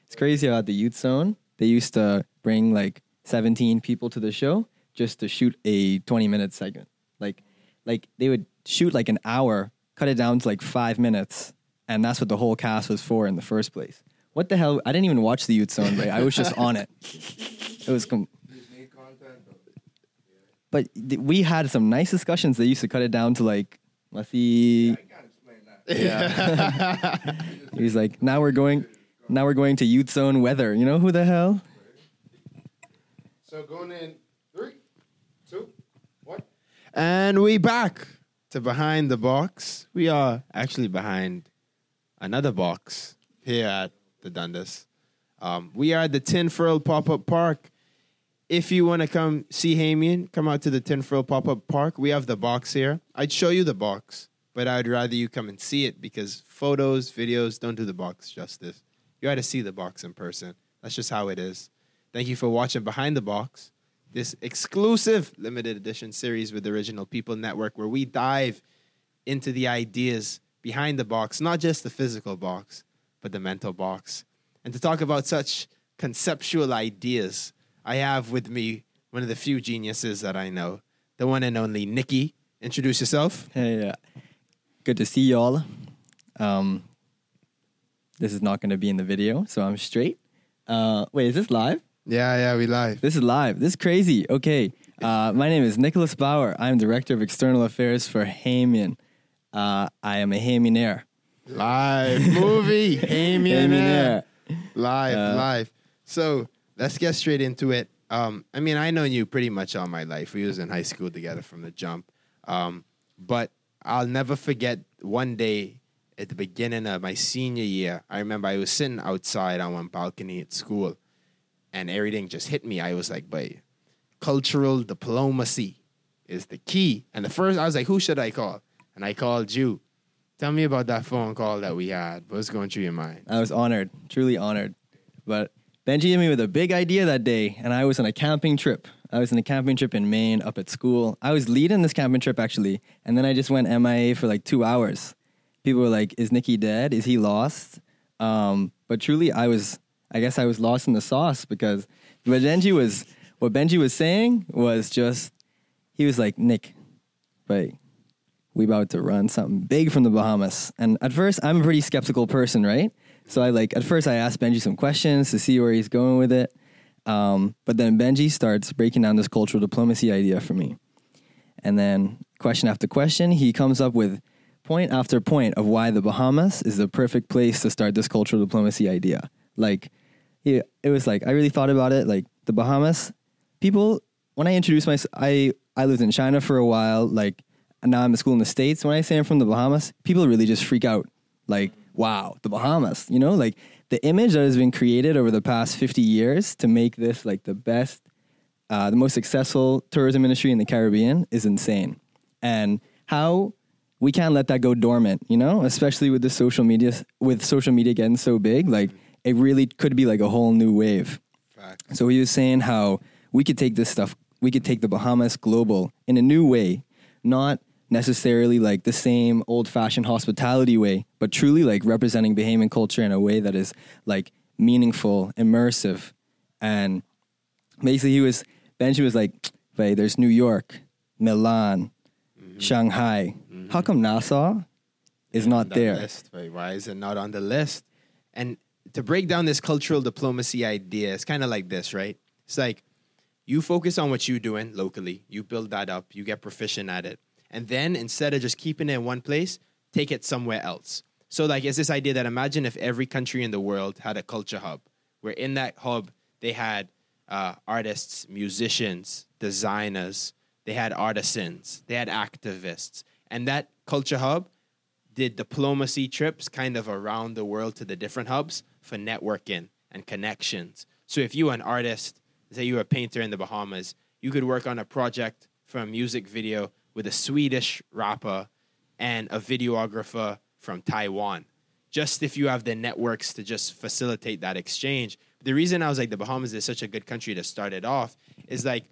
Speaker 6: It's crazy about the youth zone. They used to bring like 17 people to the show just to shoot a 20 minute segment. Like like they would shoot like an hour, cut it down to like 5 minutes, and that's what the whole cast was for in the first place. What the hell? I didn't even watch the youth zone, right? I was just on it. It was com- But th- we had some nice discussions. They used to cut it down to like let's see Yeah. He's like, now we're going, now we're going to youth zone weather. You know who the hell?
Speaker 5: So going in three, two, one.
Speaker 3: And we back to behind the box. We are actually behind another box here at the Dundas. Um, we are at the Tinfurl Pop Up Park. If you want to come see Hamian, come out to the Tinfurl Pop Up Park. We have the box here. I'd show you the box, but I'd rather you come and see it because photos, videos don't do the box justice. You got to see the box in person. That's just how it is. Thank you for watching Behind the Box, this exclusive limited edition series with the Original People Network, where we dive into the ideas behind the box, not just the physical box, but the mental box. And to talk about such conceptual ideas, I have with me one of the few geniuses that I know, the one and only Nikki. Introduce yourself.
Speaker 6: Hey, uh, good to see y'all. Um, this is not going to be in the video, so I'm straight. Uh, wait, is this live?
Speaker 3: Yeah, yeah, we live.
Speaker 6: This is live. This is crazy. Okay. Uh, my name is Nicholas Bauer. I'm Director of External Affairs for Hamian. Uh, I am a Hamianer.
Speaker 3: Live movie. Hamian
Speaker 6: Hamianer.
Speaker 3: Live,
Speaker 6: Uh,
Speaker 3: live. So let's get straight into it. Um, I mean, I know you pretty much all my life. We was in high school together from the jump. Um, but I'll never forget one day at the beginning of my senior year. I remember I was sitting outside on one balcony at school, and everything just hit me. I was like, "Boy, cultural diplomacy is the key." And the first, I was like, "Who should I call?" And I called you. Tell me about that phone call that we had. What's going through your mind?
Speaker 6: I was honored, truly honored. But Benji hit me with a big idea that day, and I was on a camping trip. I was in a camping trip in Maine up at school. I was leading this camping trip actually, and then I just went MIA for like two hours. People were like, "Is Nikki dead? Is he lost?" Um, but truly, I was. I guess I was lost in the sauce because what Benji was, what Benji was saying was just, he was like, "Nick, but we about to run something big from the Bahamas. And at first, I'm a pretty skeptical person, right? So I like at first I asked Benji some questions to see where he's going with it. Um, but then Benji starts breaking down this cultural diplomacy idea for me. And then question after question, he comes up with point after point of why the Bahamas is the perfect place to start this cultural diplomacy idea. Like, it was like I really thought about it. Like the Bahamas, people. When I introduced myself, I I lived in China for a while. Like, now I'm in school in the states. When I say I'm from the Bahamas, people really just freak out. Like, wow, the Bahamas. You know, like the image that has been created over the past 50 years to make this like the best uh, the most successful tourism industry in the Caribbean is insane. And how we can't let that go dormant, you know, especially with the social media, with social media getting so big, like it really could be like a whole new wave.
Speaker 3: Fact.
Speaker 6: So he was saying how we could take this stuff, we could take the Bahamas global in a new way, not necessarily like the same old fashioned hospitality way, but truly like representing Bahamian culture in a way that is like meaningful, immersive. And basically, he was, Benji was like, "Hey, there's New York, Milan, mm-hmm. Shanghai. Mm-hmm. How come Nassau is not
Speaker 3: on that
Speaker 6: there?
Speaker 3: List? Why is it not on the list? And to break down this cultural diplomacy idea, it's kind of like this, right? It's like you focus on what you're doing locally, you build that up, you get proficient at it, and then instead of just keeping it in one place, take it somewhere else. So, like, it's this idea that imagine if every country in the world had a culture hub, where in that hub they had uh, artists, musicians, designers, they had artisans, they had activists, and that culture hub did diplomacy trips kind of around the world to the different hubs for networking and connections. So if you were an artist, say you were a painter in the Bahamas, you could work on a project for a music video with a Swedish rapper and a videographer from Taiwan. Just if you have the networks to just facilitate that exchange. The reason I was like the Bahamas is such a good country to start it off is like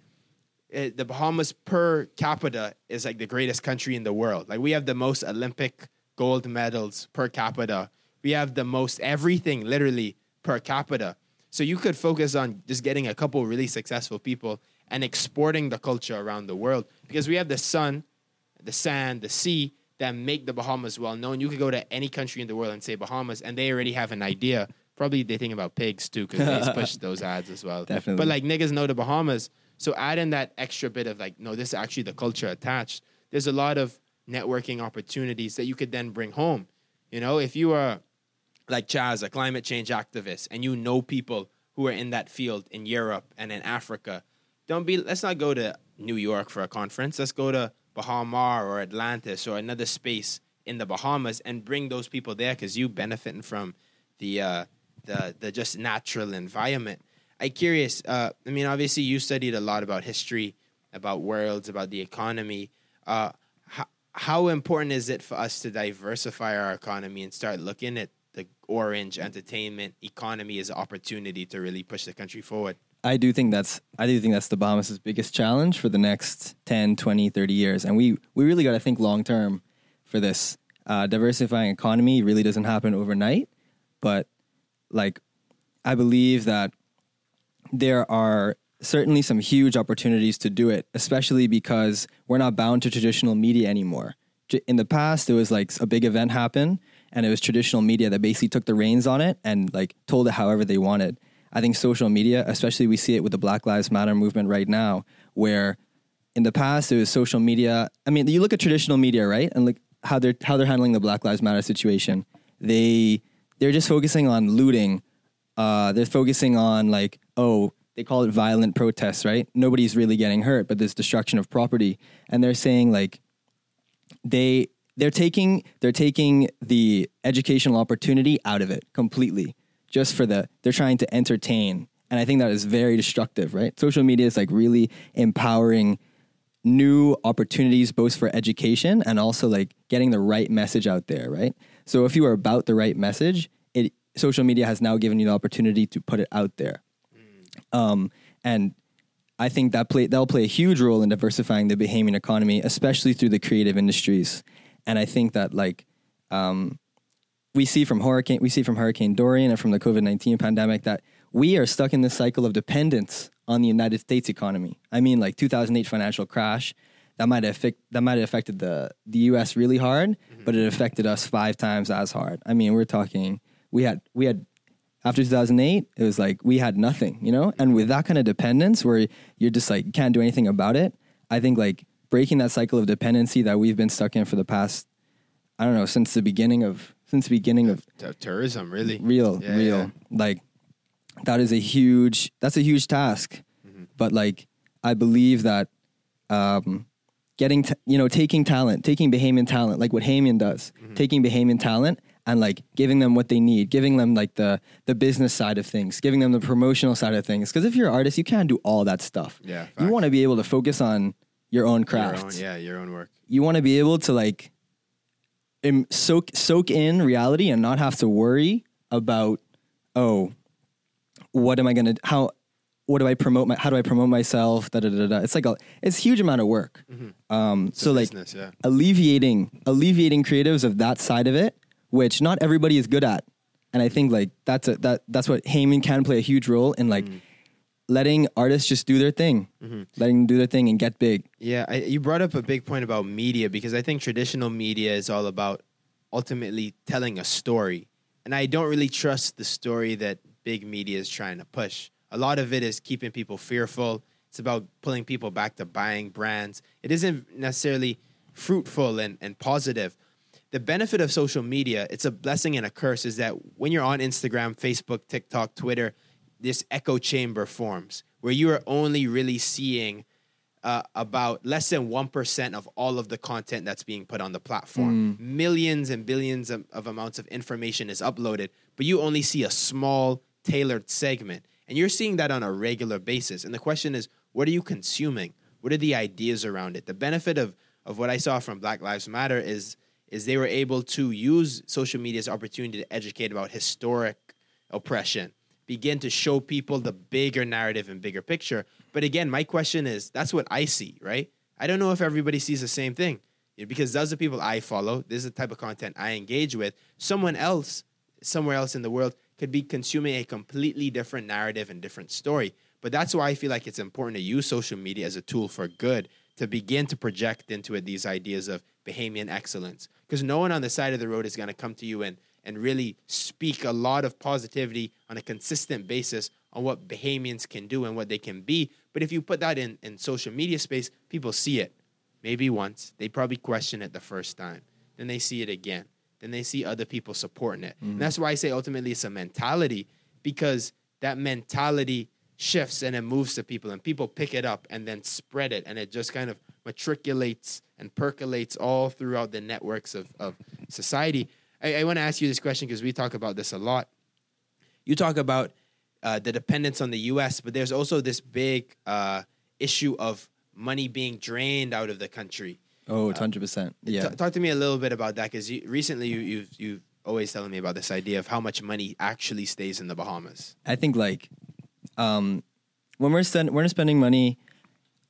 Speaker 3: uh, the Bahamas per capita is like the greatest country in the world. Like we have the most Olympic gold medals per capita. We have the most everything literally per capita. So you could focus on just getting a couple really successful people and exporting the culture around the world because we have the sun, the sand, the sea that make the Bahamas well known. You could go to any country in the world and say Bahamas, and they already have an idea. Probably they think about pigs too because they push those ads as well.
Speaker 6: Definitely.
Speaker 3: But like niggas know the Bahamas, so add in that extra bit of like, no, this is actually the culture attached. There's a lot of networking opportunities that you could then bring home. You know, if you are like Chaz, a climate change activist, and you know people who are in that field in Europe and in Africa, don't be. Let's not go to New York for a conference. Let's go to Baha Mar or Atlantis or another space in the Bahamas and bring those people there because you benefiting from the uh, the the just natural environment. I'm curious. Uh, I mean, obviously, you studied a lot about history, about worlds, about the economy. Uh, how, how important is it for us to diversify our economy and start looking at the orange entertainment economy as an opportunity to really push the country forward?
Speaker 6: I do think that's I do think that's the Bahamas' biggest challenge for the next 10, 20, 30 years. And we we really got to think long term for this. Uh, diversifying economy really doesn't happen overnight, but like I believe that there are certainly some huge opportunities to do it, especially because we're not bound to traditional media anymore. In the past, it was like a big event happened, and it was traditional media that basically took the reins on it and like told it however they wanted. I think social media, especially we see it with the Black Lives Matter movement right now, where in the past it was social media. I mean, you look at traditional media, right, and look how they're how they're handling the Black Lives Matter situation. They they're just focusing on looting. Uh, they're focusing on like, oh, they call it violent protests, right? Nobody's really getting hurt, but there's destruction of property, and they're saying like they they're taking they're taking the educational opportunity out of it completely just for the they're trying to entertain. And i think that is very destructive right? Social media is like really empowering new opportunities both for education and also like getting the right message out there right? So if you are about the right message it social media has now given you the opportunity to put it out there. Um, and I think that play that'll play a huge role in diversifying the Bahamian economy, especially through the creative industries. And I think that like um, we see from hurricane we see from Hurricane Dorian and from the COVID nineteen pandemic that we are stuck in this cycle of dependence on the United States economy. I mean, like 2008 financial crash that might have affect, that might have affected the the U.S. really hard, mm-hmm. but it affected us five times as hard. I mean, we're talking we had we had after 2008 it was like we had nothing you know and with that kind of dependence where you're just like can't do anything about it i think like breaking that cycle of dependency that we've been stuck in for the past i don't know since the beginning of since the beginning of
Speaker 3: T- tourism, really.
Speaker 6: real
Speaker 3: Yeah,
Speaker 6: real
Speaker 3: yeah.
Speaker 6: like that is a huge that's a huge task
Speaker 3: Mm-hmm.
Speaker 6: but like i believe that um getting t- you know taking talent taking bahamian talent like what Hamian does
Speaker 3: Mm-hmm.
Speaker 6: taking bahamian talent and like giving them what they need giving them like the the business side of things giving them the promotional side of things because if you're an artist you can't do all that stuff
Speaker 3: Yeah,
Speaker 6: you want to be able to focus on your own
Speaker 3: Your
Speaker 6: craft
Speaker 3: own, yeah, your own work.
Speaker 6: you want to be able to like Im- soak soak in reality and not have to worry about oh what am I gonna how what do I promote my how do I promote myself da da da da it's like a it's a huge amount of work. Um so like
Speaker 3: business, yeah.
Speaker 6: alleviating alleviating creatives of that side of it which not everybody is good at. And I think like that's a that that's what Hamian can play a huge role in like letting artists just do their thing mm-hmm. letting them do their thing and get big
Speaker 3: Yeah, I, you brought up a big point about media because I think traditional media is all about ultimately telling a story. And I don't really trust the story that big media is trying to push. A lot of it is keeping people fearful. It's about pulling people back to buying brands. It isn't necessarily fruitful and, and positive. The benefit of social media, it's a blessing and a curse, is that when you're on Instagram, Facebook, TikTok, Twitter, this echo chamber forms where you are only really seeing uh, about less than 1% of all of the content that's being put on the platform. Millions and billions of, of amounts of information is uploaded, but you only see a small, tailored segment. And you're seeing that on a regular basis. And the question is, what are you consuming? What are the ideas around it? The benefit of, of what I saw from Black Lives Matter is, is they were able to use social media's opportunity to educate about historic oppression begin to show people the bigger narrative and bigger picture. But again, my question is that's what I see, right? I don't know if everybody sees the same thing because those are people I follow. This is the type of content I engage with. Someone else, somewhere else in the world, could be consuming a completely different narrative and different story. But that's why I feel like it's important to use social media as a tool for good to begin to project into it these ideas of Bahamian excellence. Because no one on the side of the road is going to come to you and and really speak a lot of positivity on a consistent basis on what Bahamians can do and what they can be. But if you put that in, in social media space, people see it maybe once. They probably question it the first time. Then they see it again. Then they see other people supporting it. And mm-hmm. that's why I say ultimately it's a mentality because that mentality shifts and it moves to people and people pick it up and then spread it and it just kind of matriculates and percolates all throughout the networks of, of society. I, I want to ask you this question because we talk about this a lot. You talk about uh, the dependence on the U.S., but there's also this big uh, issue of money being drained out of the country.
Speaker 6: Oh, 100%. Yeah.
Speaker 3: T- talk to me a little bit about that because you, recently you, you've you've always telling me about this idea of how much money actually stays in the Bahamas.
Speaker 6: I think like um, when we're spend, we're spending money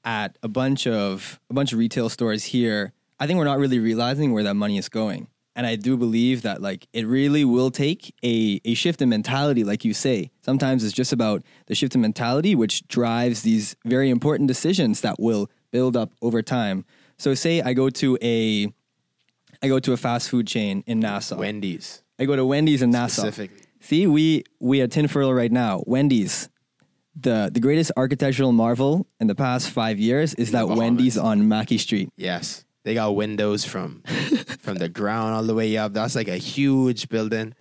Speaker 6: at a bunch of a bunch of retail stores here, I think we're not really realizing where that money is going. And I do believe that like it really will take a, a shift in mentality, like you say. Sometimes it's just about the shift in mentality, which drives these very important decisions that will build up over time. So say I go to a I go to a fast food chain in Nassau.
Speaker 3: Wendy's.
Speaker 6: I go to Wendy's in Nassau.
Speaker 3: Specifically.
Speaker 6: See, we we at Tinfurl right now. Wendy's, the the greatest architectural marvel in the past five years is that. Wendy's on Mackey Street.
Speaker 3: Yes, they got windows from from the ground all the way up. That's like a huge building.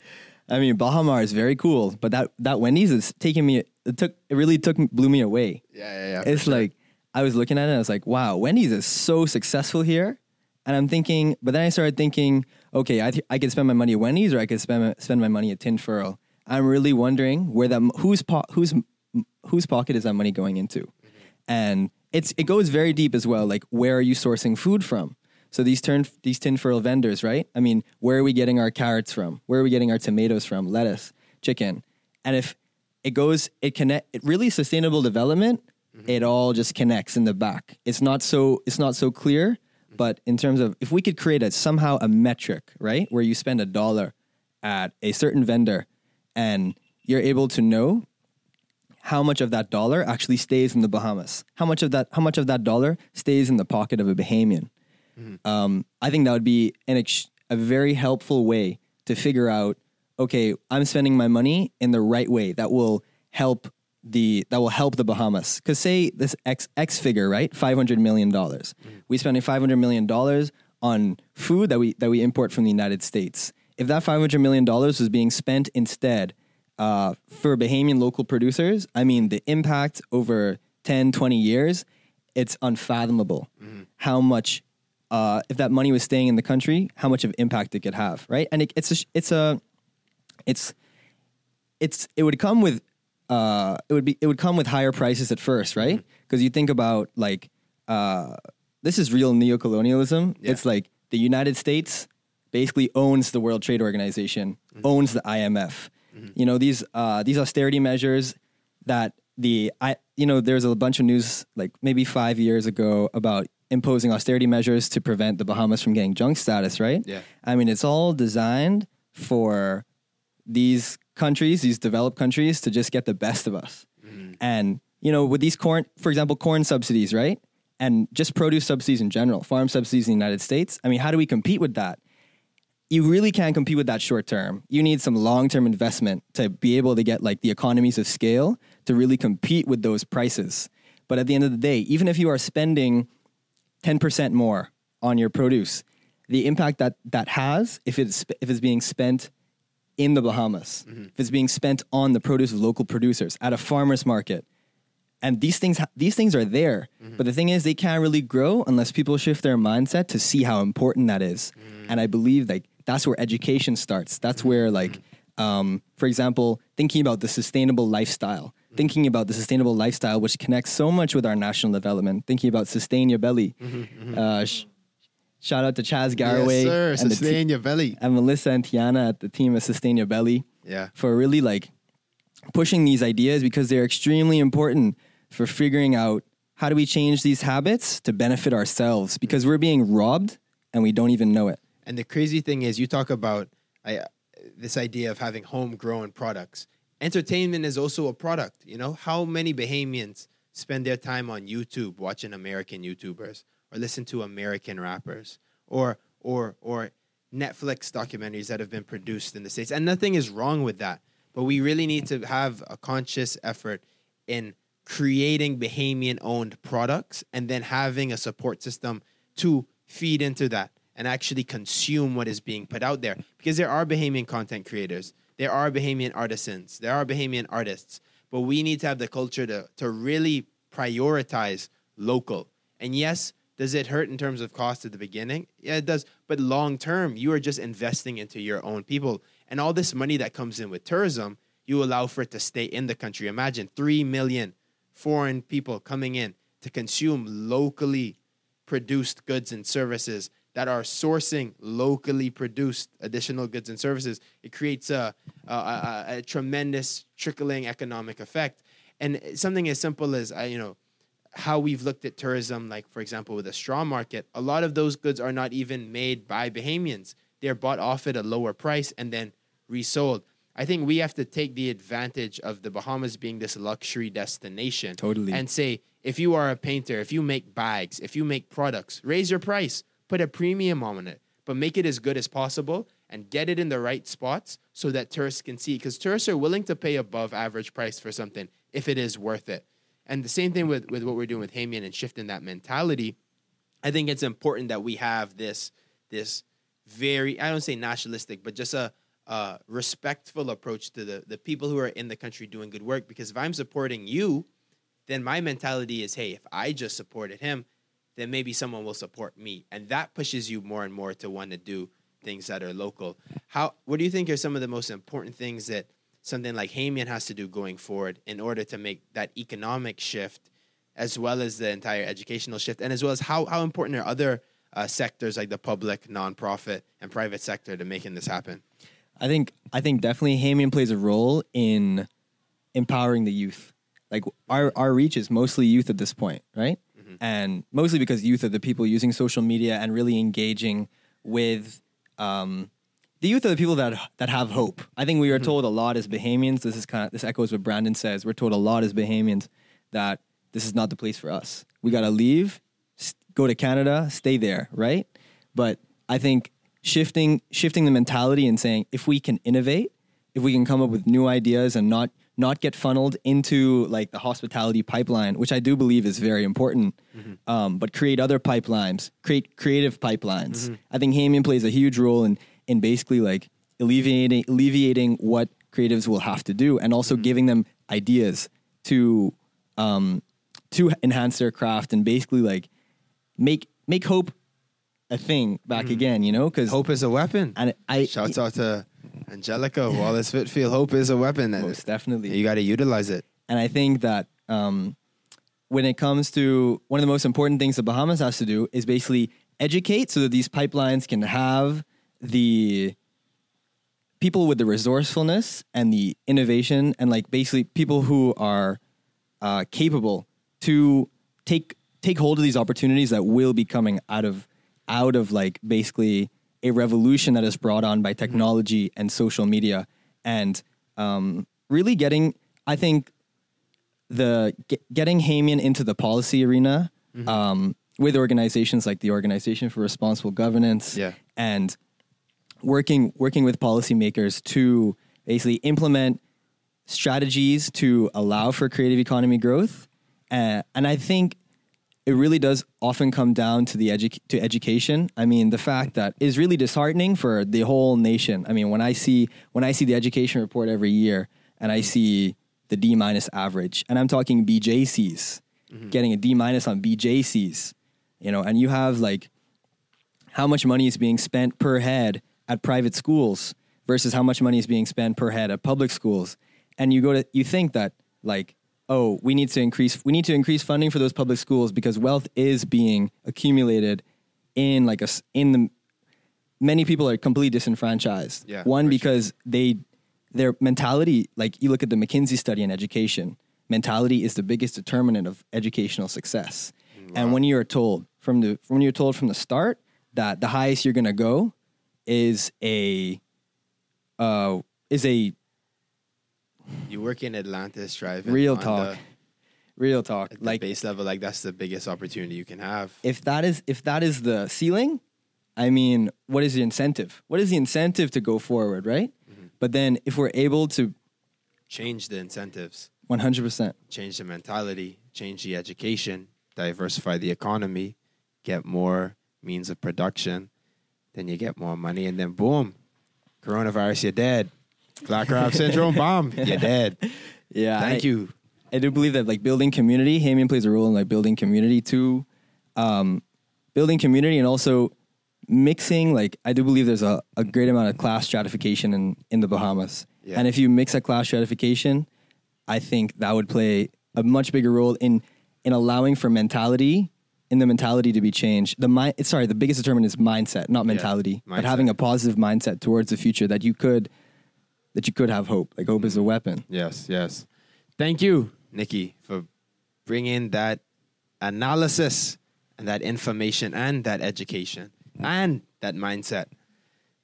Speaker 6: I mean, Baha Mar is very cool, but that that Wendy's is taking me. It took it really took blew me away.
Speaker 3: Yeah, yeah, yeah.
Speaker 6: It's
Speaker 3: sure.
Speaker 6: like I was looking at it, and I was like, wow, Wendy's is so successful here. And I'm thinking, but then I started thinking, okay, I, th- I could spend my money at Wendy's or I could spend my, spend my money at Tinfurl. I'm really wondering where that m- whose po- whose whose pocket is that money going into, mm-hmm. and it's it goes very deep as well. Like where are you sourcing food from? So these turn these Tinfurl vendors, right? I mean, where are we getting our carrots from? Where are we getting our tomatoes from? Lettuce, chicken, and if it goes, it connect. It really sustainable development. Mm-hmm. It all just connects in the back. It's not so. It's not so clear. Mm-hmm. But in terms of if we could create a somehow a metric, right, where you spend a dollar at a certain vendor, and you're able to know how much of that dollar actually stays in the Bahamas, how much of that how much of that dollar stays in the pocket of a Bahamian. Um, I think that would be an ex- a very helpful way to figure out. Okay, I'm spending my money in the right way that will help the that will help the Bahamas. Because say this X X figure, right, five hundred million dollars. We spending five hundred million dollars on food that we that we import from the United States. If that five hundred million dollars was being spent instead uh, for Bahamian local producers, I mean the impact over 10, 20 years, it's unfathomable. How much uh, if that money was staying in the country, how much of impact it could have, right? And it, it's a, it's a it's it's it would come with uh it would be it would come with higher prices at first right? Because you think about like uh this is real neocolonialism. It's like the united states basically owns the world trade organization owns the imf you know these uh these austerity measures that the i you know there's a bunch of news like maybe five years ago about imposing austerity measures to prevent the bahamas from getting junk status right
Speaker 3: Yeah.
Speaker 6: i mean it's all designed for these countries, these developed countries, to just get the best of us. And, you know, with these corn, for example, corn subsidies, right? And just produce subsidies in general, farm subsidies in the United States. I mean, how do we compete with that? You really can't compete with that short term. You need some long term investment to be able to get like the economies of scale to really compete with those prices. But at the end of the day, even if you are spending 10% more on your produce, the impact that that has if it's if it's being spent in the Bahamas, mm-hmm. if it's being spent on the produce of local producers at a farmer's market, and these things these things are there, mm-hmm. but the thing is they can't really grow unless people shift their mindset to see how important that is. Mm. And I believe like that's where education starts. That's where like, um, for example, thinking about the sustainable lifestyle. Thinking about the sustainable lifestyle, which connects so much with our national development. Thinking about sustain your belly. Uh, sh- shout out to Chaz Garraway
Speaker 3: yes, sir.
Speaker 6: and the te-
Speaker 3: Sustain your belly.
Speaker 6: and Melissa and Tiana at the team of Sustain Your Belly
Speaker 3: Yeah.
Speaker 6: for really like pushing these ideas because they're extremely important for figuring out how do we change these habits to benefit ourselves because we're being robbed and we don't even know it.
Speaker 3: And the crazy thing is, you talk about I, this idea of having homegrown products. Entertainment is also a product. You know, how many Bahamians spend their time on YouTube watching American YouTubers or listen to American rappers or or or Netflix documentaries that have been produced in the states? And nothing is wrong with that, but we really need to have a conscious effort in creating Bahamian owned products and then having a support system to feed into that and actually consume what is being put out there. Because there are Bahamian content creators, there are Bahamian artisans, there are Bahamian artists, but we need to have the culture to, to really prioritize local. And yes, Does it hurt in terms of cost at the beginning? Yeah, it does. But long term, you are just investing into your own people. And all this money that comes in with tourism, you allow for it to stay in the country. Imagine 3 million foreign people coming in to consume locally produced goods and services that are sourcing locally produced additional goods and services. It creates a, a, a, a tremendous trickling economic effect. And something as simple as, you know, how we've looked at tourism, like for example with the straw market, a lot of those goods are not even made by Bahamians. They're bought off at a lower price and then resold. I think we have to take the advantage of the Bahamas being this luxury destination.
Speaker 6: Totally.
Speaker 3: And say, if you are a painter, if you make bags, if you make products, raise your price, put a premium on it, but make it as good as possible and get it in the right spots so that tourists can see. Because tourists are willing to pay above average price for something if it is worth it. And the same thing with, with what we're doing with Hamian and shifting that mentality. I think it's important that we have this this very I don't say nationalistic, but just a, a respectful approach to the the people who are in the country doing good work. Because if I'm supporting you, then my mentality is, hey, if I just supported him, then maybe someone will support me, and that pushes you more and more to want to do things that are local. How? What do you think are some of the most important things that something like Hamian has to do going forward in order to make that economic shift, as well as the entire educational shift, and as well as how how important are other uh, sectors like the public, nonprofit, and private sector to making this happen?
Speaker 6: I think I think definitely Hamian plays a role in empowering the youth. Like our our reach is mostly youth at this point, right? And mostly because youth are the people using social media and really engaging with um, the youth are the people that that have hope. I think we are told a lot as Bahamians. This is kind of this echoes what Brandon says. We're told a lot as Bahamians that this is not the place for us. We got to leave, go to Canada, stay there, right? But I think shifting shifting the mentality and saying if we can innovate, if we can come up with new ideas and not not get funneled into like the hospitality pipeline, which I do believe is very important, um, but create other pipelines, create creative pipelines. I think Hamian plays a huge role in in basically like alleviating alleviating what creatives will have to do, and also giving them ideas to um, to enhance their craft and basically like make make hope a thing back again. You know, because
Speaker 3: Hope is a weapon.
Speaker 6: and I
Speaker 3: Shouts out to Angelica Wallace Whitfield. Hope is a weapon.
Speaker 6: most definitely
Speaker 3: You got to utilize it.
Speaker 6: And I think that um, when it comes to one of the most important things the Bahamas has to do is basically educate so that these pipelines can have the people with the resourcefulness and the innovation and like basically people who are uh, capable to take take hold of these opportunities that will be coming out of out of like basically a revolution that is brought on by technology and social media and um, really getting I think the get, getting Hamian into the policy arena um, with organizations like the Organization for Responsible Governance
Speaker 3: Yeah.
Speaker 6: and working working with policymakers to basically implement strategies to allow for creative economy growth. Uh, and I think it really does often come down to the edu- to education. I mean, the fact that is really disheartening for the whole nation. I mean, when I see when I see the education report every year and I see the D minus average, and I'm talking BJCs mm-hmm. getting a D minus on BJCs, you know, and you have like how much money is being spent per head at private schools versus how much money is being spent per head at public schools and you go to you think that like oh we need to increase we need to increase funding for those public schools because wealth is being accumulated in like a in the many people are completely disenfranchised.
Speaker 3: Yeah,
Speaker 6: one
Speaker 3: for sure.
Speaker 6: because they their mentality like you look at the mckinsey study in education mentality is the biggest determinant of educational success. And when you're told from the when you're told from the start that the highest you're going to go is a uh is a
Speaker 3: You work in Atlantis driving.
Speaker 6: real talk
Speaker 3: the-
Speaker 6: real talk
Speaker 3: at the
Speaker 6: like
Speaker 3: base level, like that's the biggest opportunity you can have.
Speaker 6: if that is if that is the ceiling i mean what is the incentive what is the incentive to go forward right mm-hmm. but then if we're able to
Speaker 3: Change the incentives,
Speaker 6: 100%
Speaker 3: change the mentality, change the education, diversify the economy, get more means of production, then you get more money, and then boom, coronavirus, you're dead. Black crab syndrome, bomb, you're dead.
Speaker 6: yeah
Speaker 3: Thank
Speaker 6: I-
Speaker 3: you.
Speaker 6: I do believe that like building community, Hamian plays a role in like building community too. um, building community and also mixing like I do believe there's a, a great amount of class stratification in, in the Bahamas.
Speaker 3: Yeah.
Speaker 6: And if you mix that class stratification, I think that would play a much bigger role in in allowing for mentality in the mentality to be changed. The mind sorry, the biggest determinant is mindset, not mentality. But
Speaker 3: mindset.
Speaker 6: having a positive mindset towards the future that you could that you could have hope. Like hope is a weapon.
Speaker 3: Yes, yes. Thank you, Nikki, for bringing that analysis and that information and that education and that mindset.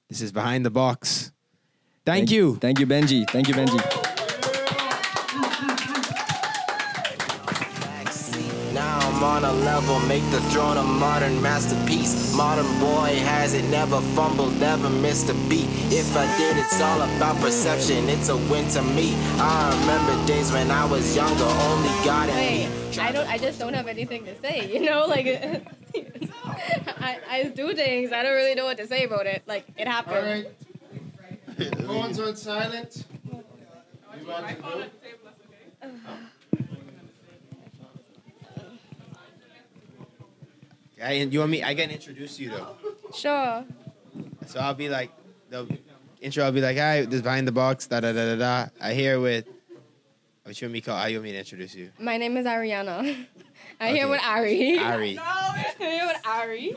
Speaker 3: This is behind the box. Thank, you.
Speaker 6: Thank you, Benji. Thank you, Benji.
Speaker 2: I'm on a level, make the throne a modern masterpiece. Modern boy has it, never fumbled, never missed a beat. If I did, it's all about perception, it's a win to me. I remember days when I was younger, only God and
Speaker 7: Wait,
Speaker 2: me.
Speaker 7: I don't. I just don't have anything to say. You know, like I, I do things. I don't really know what to say about it. Like it happened. All right.
Speaker 3: Phones on silent. You want to Yeah, and you want me? I can introduce you though.
Speaker 7: Sure.
Speaker 3: So I'll be like, the intro. I'll be like, "Hi, this is behind the box." Da da da da da. I here with. What you want me to call? Ah, I want me to introduce you.
Speaker 7: My name is Ariana. I
Speaker 3: Okay.
Speaker 7: here with Ari.
Speaker 3: Ari.
Speaker 7: I'm here with Ari.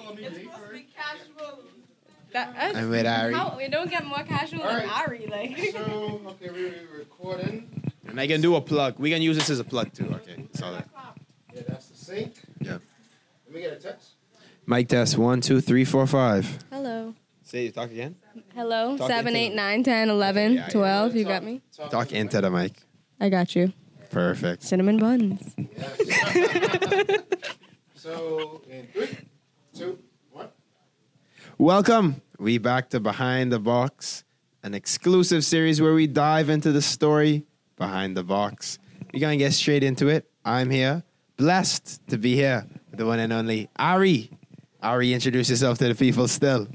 Speaker 7: That, that's,
Speaker 3: I'm with Ari.
Speaker 7: How, we don't get more casual than Ari. Like.
Speaker 3: So okay, we're recording. And I can do a plug. We can use this as a plug too. Okay, so that.
Speaker 1: Yeah, that's the sink.
Speaker 3: Yeah.
Speaker 1: Let me get a text.
Speaker 3: Mic test one, two, three, four, five.
Speaker 7: Hello.
Speaker 3: Say you talk again.
Speaker 7: Hello.
Speaker 3: Talk
Speaker 7: Seven, eight,
Speaker 3: the-
Speaker 7: nine, ten, eleven,
Speaker 3: Yeah, yeah.
Speaker 7: twelve. You got me.
Speaker 3: Talk into the mic.
Speaker 7: I got you.
Speaker 3: Perfect.
Speaker 7: Cinnamon buns.
Speaker 1: So in three, two, one.
Speaker 3: Welcome. We back to Behind the Box, an exclusive series where we dive into the story behind the box. We're gonna get straight into it. I'm here, blessed to be here with the one and only Ari. Ari, introduce yourself to the people still.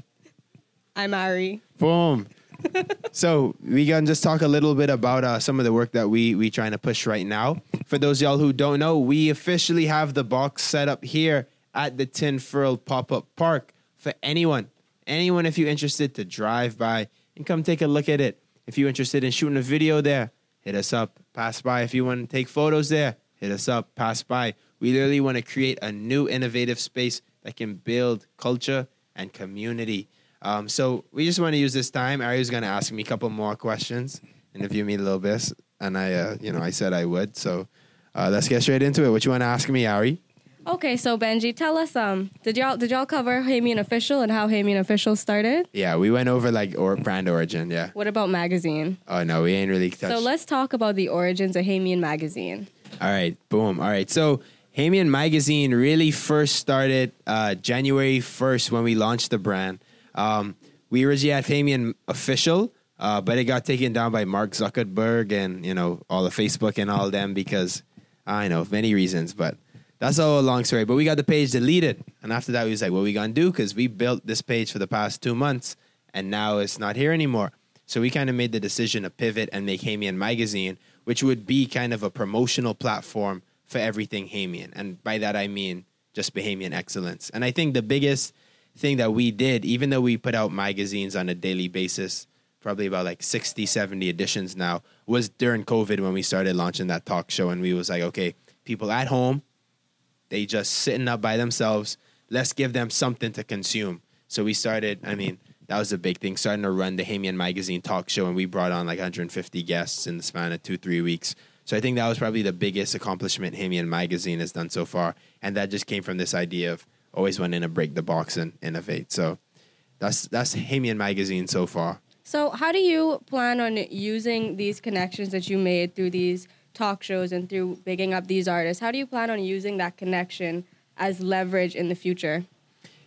Speaker 7: I'm Ari.
Speaker 3: Boom. so we can just talk a little bit about uh, some of the work that we we trying to push right now. For those of y'all who don't know, we officially have the box set up here at the Tinfurl Pop Up Park for anyone, anyone if you're interested to drive by and come take a look at it. If you're interested in shooting a video there, hit us up. Pass by. If you want to take photos there, hit us up. Pass by. We literally want to create a new innovative space that can build culture and community. Um, so we just want to use this time. Ari's going to ask me a couple more questions, interview me a little bit, and I, uh, you know, I said I would. So uh, let's get straight into it. What you want to ask me, Ari?
Speaker 7: Okay, so Benji, tell us um, did y'all did y'all cover Hamian Official and how Hamian Official started?
Speaker 3: Yeah, we went over like or brand origin. Yeah.
Speaker 7: What about magazine?
Speaker 3: Oh no, we ain't really touched.
Speaker 7: So let's talk about the origins of Hamian magazine.
Speaker 3: All right, boom. All right, so Hamian Magazine really first started uh, January 1st when we launched the brand. Um, we originally had Hamian Official, uh, but it got taken down by Mark Zuckerberg and, you know, all the Facebook and all them because, I know, many reasons, but that's all a long story. But we got the page deleted. And after that, we was like, what we going to do? Because we built this page for the past two months and now it's not here anymore. So we kind of made the decision to pivot and make Hamian Magazine, which would be kind of a promotional platform for everything Hamian. And by that, I mean just Bahamian excellence. And I think the biggest thing that we did, even though we put out magazines on a daily basis, probably about like 60, 70 editions now, was during COVID when we started launching that talk show. And we was like, okay, people at home, they just sitting up by themselves. Let's give them something to consume. So we started, I mean, that was a big thing, starting to run the Hamian Magazine talk show. And we brought on like 150 guests in the span of two, three weeks. So I think that was probably the biggest accomplishment Hamian Magazine has done so far. And that just came from this idea of always wanting to break the box and innovate. So that's that's Hamian Magazine so far.
Speaker 7: So how do you plan on using these connections that you made through these talk shows and through bigging up these artists? How do you plan on using that connection as leverage in the future?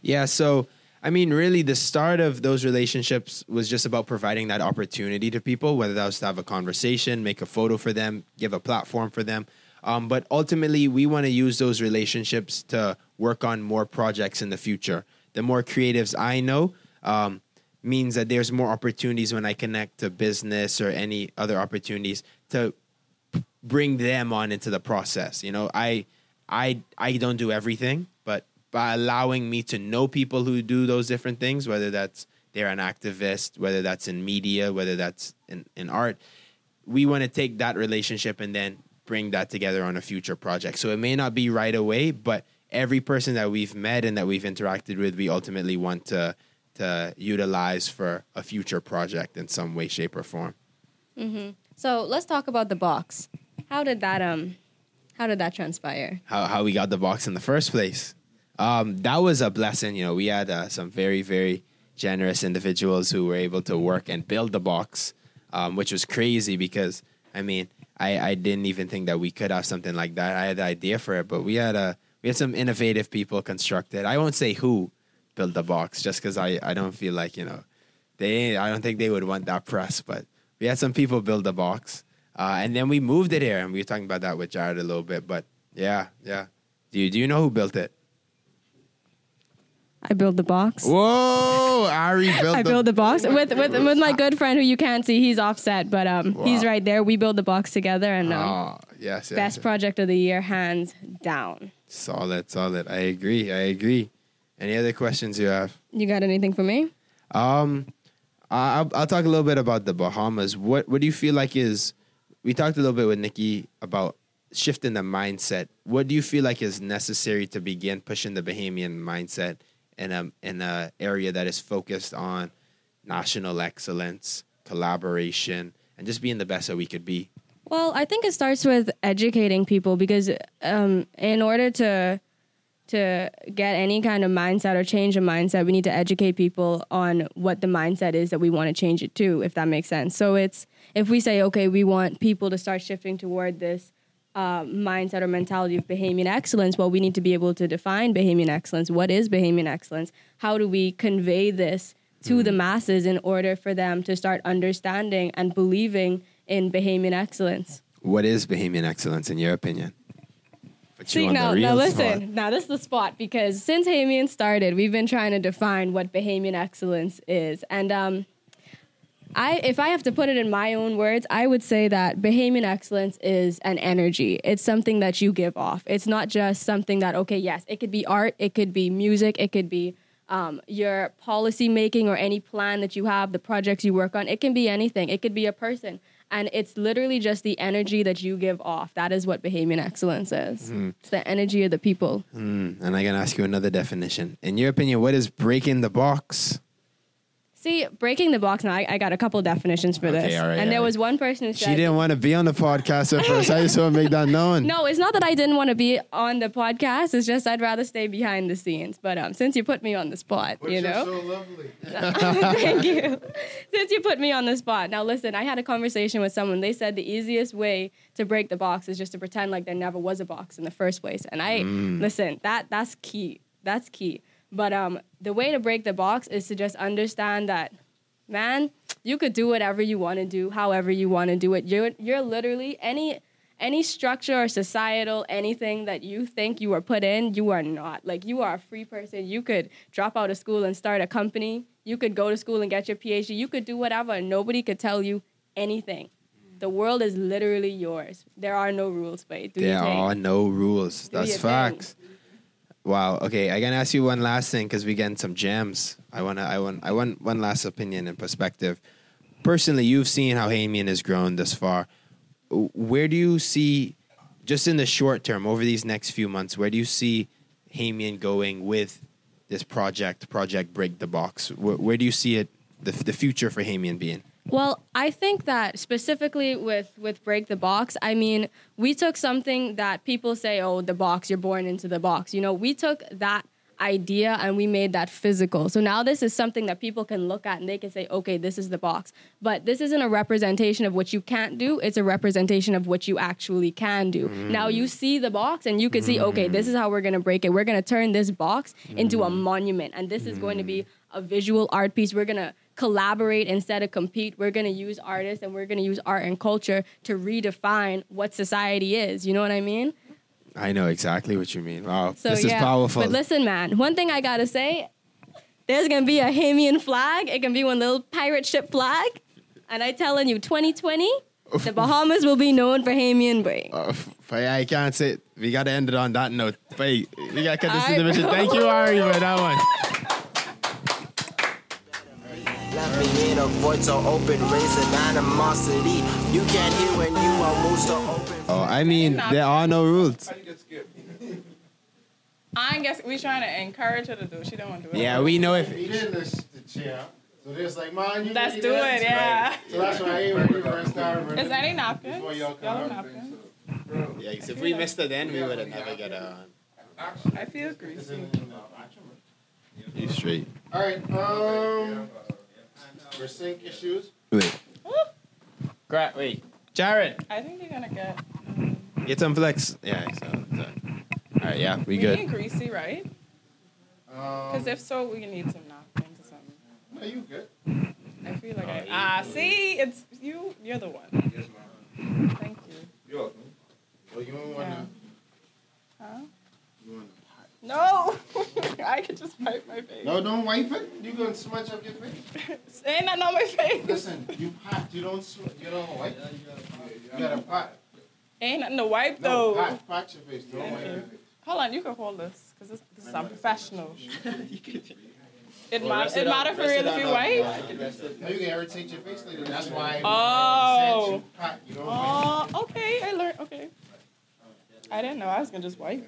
Speaker 3: Yeah, so I mean, really, the start of those relationships was just about providing that opportunity to people, whether that was to have a conversation, make a photo for them, give a platform for them. Um, but ultimately, we want to use those relationships to work on more projects in the future. The more creatives I know um, means that there's more opportunities when I connect to business or any other opportunities to bring them on into the process. You know, I I I don't do everything, but by allowing me to know people who do those different things, whether that's they're an activist, whether that's in media, whether that's in, in art. We want to take that relationship and then bring that together on a future project. So it may not be right away, but every person that we've met and that we've interacted with, we ultimately want to to utilize for a future project in some way, shape, or form.
Speaker 7: So let's talk about the box. How did that um how did that transpire?
Speaker 3: how, how we got the box in the first place. Um, that was a blessing. You know, we had uh, some very, very generous individuals who were able to work and build the box, um, which was crazy because, I mean, I, I didn't even think that we could have something like that. I had the idea for it, but we had a we had some innovative people construct it. I won't say who built the box just because I, I don't feel like, you know, they I don't think they would want that press, but we had some people build the box. Uh, and then we moved it here, and we were talking about that with Jared a little bit. But yeah, yeah. Do you do you know who built it?
Speaker 7: I build the box.
Speaker 3: Whoa, Ari built.
Speaker 7: I
Speaker 3: the,
Speaker 7: build the box with, with with my good friend who you can't see. He's offset, but um, he's right there. We build the box together, and um,
Speaker 3: Oh, yes, yes.
Speaker 7: best
Speaker 3: yes.
Speaker 7: project of the year, hands down.
Speaker 3: Solid, solid. I agree. I agree. Any other questions you have?
Speaker 7: You got anything for me?
Speaker 3: Um, I- I'll, I'll talk a little bit about the Bahamas. What What do you feel like is? We talked a little bit with Nikki about shifting the mindset. What do you feel like is necessary to begin pushing the Bahamian mindset in a in a area that is focused on national excellence, collaboration, and just being the best that we could be?
Speaker 7: Well, I think it starts with educating people because um, in order to to get any kind of mindset or change a mindset, we need to educate people on what the mindset is that we want to change it to, if that makes sense. So it's if we say, okay, we want people to start shifting toward this uh, mindset or mentality of Bahamian excellence, well, we need to be able to define Bahamian excellence. What is Bahamian excellence? How do we convey this to the masses in order for them to start understanding and believing in Bahamian excellence?
Speaker 3: What is Bahamian excellence in your opinion?
Speaker 7: See, now, now listen.
Speaker 3: spot.
Speaker 7: Now, this is the spot because since Bahamian started, we've been trying to define what Bahamian excellence is. And um, I, if I have to put it in my own words, I would say that Bahamian excellence is an energy. It's something that you give off. It's not just something that, okay, yes, it could be art, it could be music, it could be um, your policy making or any plan that you have, the projects you work on. It can be anything, it could be a person. And it's literally just the energy that you give off. That is what Bahamian excellence is. It's the energy of the people.
Speaker 3: Mm, and I'm gonna ask you another definition. In your opinion, what is breaking the box?
Speaker 7: See, breaking the box. Now, I, I got a couple definitions for
Speaker 3: Okay,
Speaker 7: this,
Speaker 3: all right,
Speaker 7: and there
Speaker 3: all right.
Speaker 7: was one person who said,
Speaker 3: She didn't want to be on the podcast at first. I just want to make that known.
Speaker 7: "No, it's not that I didn't want to be on the podcast. It's just I'd rather stay behind the scenes." But um, since you put me on the spot, you know,
Speaker 1: lovely.
Speaker 7: thank you. Since you put me on the spot, now listen. I had a conversation with someone. They said the easiest way to break the box is just to pretend like there never was a box in the first place. And I listen. That that's key. That's key. But um, the way to break the box is to just understand that, man, you could do whatever you want to do, however you want to do it. You're you're literally any any structure or societal anything that you think you are put in, you are not. Like you are a free person. You could drop out of school and start a company. You could go to school and get your PhD. You could do whatever. Nobody could tell you anything. The world is literally yours. There are no rules, but
Speaker 3: There are no rules.
Speaker 7: Do
Speaker 3: That's
Speaker 7: facts. thing.
Speaker 3: Wow. Okay, I gotta ask you one last thing because we getting some gems. I wanna. I want. I want one last opinion and perspective. Personally, you've seen how Hamian has grown this far. Where do you see, just in the short term, over these next few months, where do you see Hamian going with this project, Project Break the Box? Where, where do you see it, the, the future for Hamian being?
Speaker 7: Well, I think that specifically with with break the box, I mean, we took something that people say, "Oh, the box, you're born into the box." You know, we took that idea and we made that physical. So now this is something that people can look at and they can say, "Okay, this is the box." But this isn't a representation of what you can't do, it's a representation of what you actually can do. Mm. Now you see the box and you can see, mm. "Okay, this is how we're going to break it. We're going to turn this box into a mm. monument and this is going to be a visual art piece. We're going to collaborate instead of compete. We're going to use artists and we're going to use art and culture to redefine what society is. You know what I mean?
Speaker 3: I know exactly what you mean. Wow,
Speaker 7: So
Speaker 3: this
Speaker 7: yeah.
Speaker 3: is powerful.
Speaker 7: But listen, man, one thing I got to say, there's going to be a Hamian flag. It can be one little pirate ship flag. And I telling you, 2020, The Bahamas will be known for Hamian Brain.
Speaker 3: Uh, I can't say it. We got to end it on that note. Wait, we got to cut this
Speaker 7: right,
Speaker 3: intermission. Thank you, Ari, for that one.
Speaker 2: Let me in a void so open, raising animosity. You can't hear when you are moved so open.
Speaker 3: Oh, I mean, there are no rules.
Speaker 8: I guess we trying to encourage her to do. it. She don't want to do it.
Speaker 3: Yeah, we know if.
Speaker 9: Eat in this the chair. So there's like, man, you
Speaker 8: Let's
Speaker 9: eat
Speaker 8: do
Speaker 9: that,
Speaker 8: it. Yeah.
Speaker 9: So that's why I ain't ready for a star.
Speaker 8: Is there any napkins?
Speaker 9: Before y'all come
Speaker 8: Yellow
Speaker 9: out.
Speaker 8: napkins.
Speaker 3: Yeah, if we missed it then, we would have never got a.
Speaker 8: I feel greasy.
Speaker 3: You straight.
Speaker 9: All right. Um, for sink issues.
Speaker 3: Wait. Gra- wait. Jared,
Speaker 8: I think you're gonna get.
Speaker 3: get some flex. Yeah, so. so. All right, yeah, we
Speaker 8: We
Speaker 3: good.
Speaker 8: need greasy, right? Because
Speaker 9: Um,
Speaker 8: if so, we need some napkins or something.
Speaker 9: no, you good?
Speaker 8: I feel like I. Ah, see, it's you. You're the one. Yes, ma'am. Thank you. You're welcome.
Speaker 9: Well, you don't want to.
Speaker 8: Huh?
Speaker 9: You want
Speaker 8: No, I could just wipe my face.
Speaker 9: No, don't wipe it. You gonna smudge up your face.
Speaker 8: Ain't nothing on my face.
Speaker 9: Listen, you pot. You don't. Sm- you don't wipe. You got a pot.
Speaker 8: Ain't nothing to wipe
Speaker 9: No,
Speaker 8: though.
Speaker 9: pot. Pot your face. Don't wipe your face.
Speaker 8: Hold on, you can hold this because this, this is unprofessional. It,
Speaker 3: Well,
Speaker 8: matter, it
Speaker 3: it on-
Speaker 8: matter for
Speaker 3: rest
Speaker 8: real
Speaker 3: it
Speaker 8: if you
Speaker 3: on-
Speaker 8: wipe.
Speaker 9: No, you can irritate your face later. That's why.
Speaker 8: Oh.
Speaker 9: I said oh. you pot. You don't wipe.
Speaker 8: Oh, okay, I learned. Okay, I didn't know. I was gonna just wipe.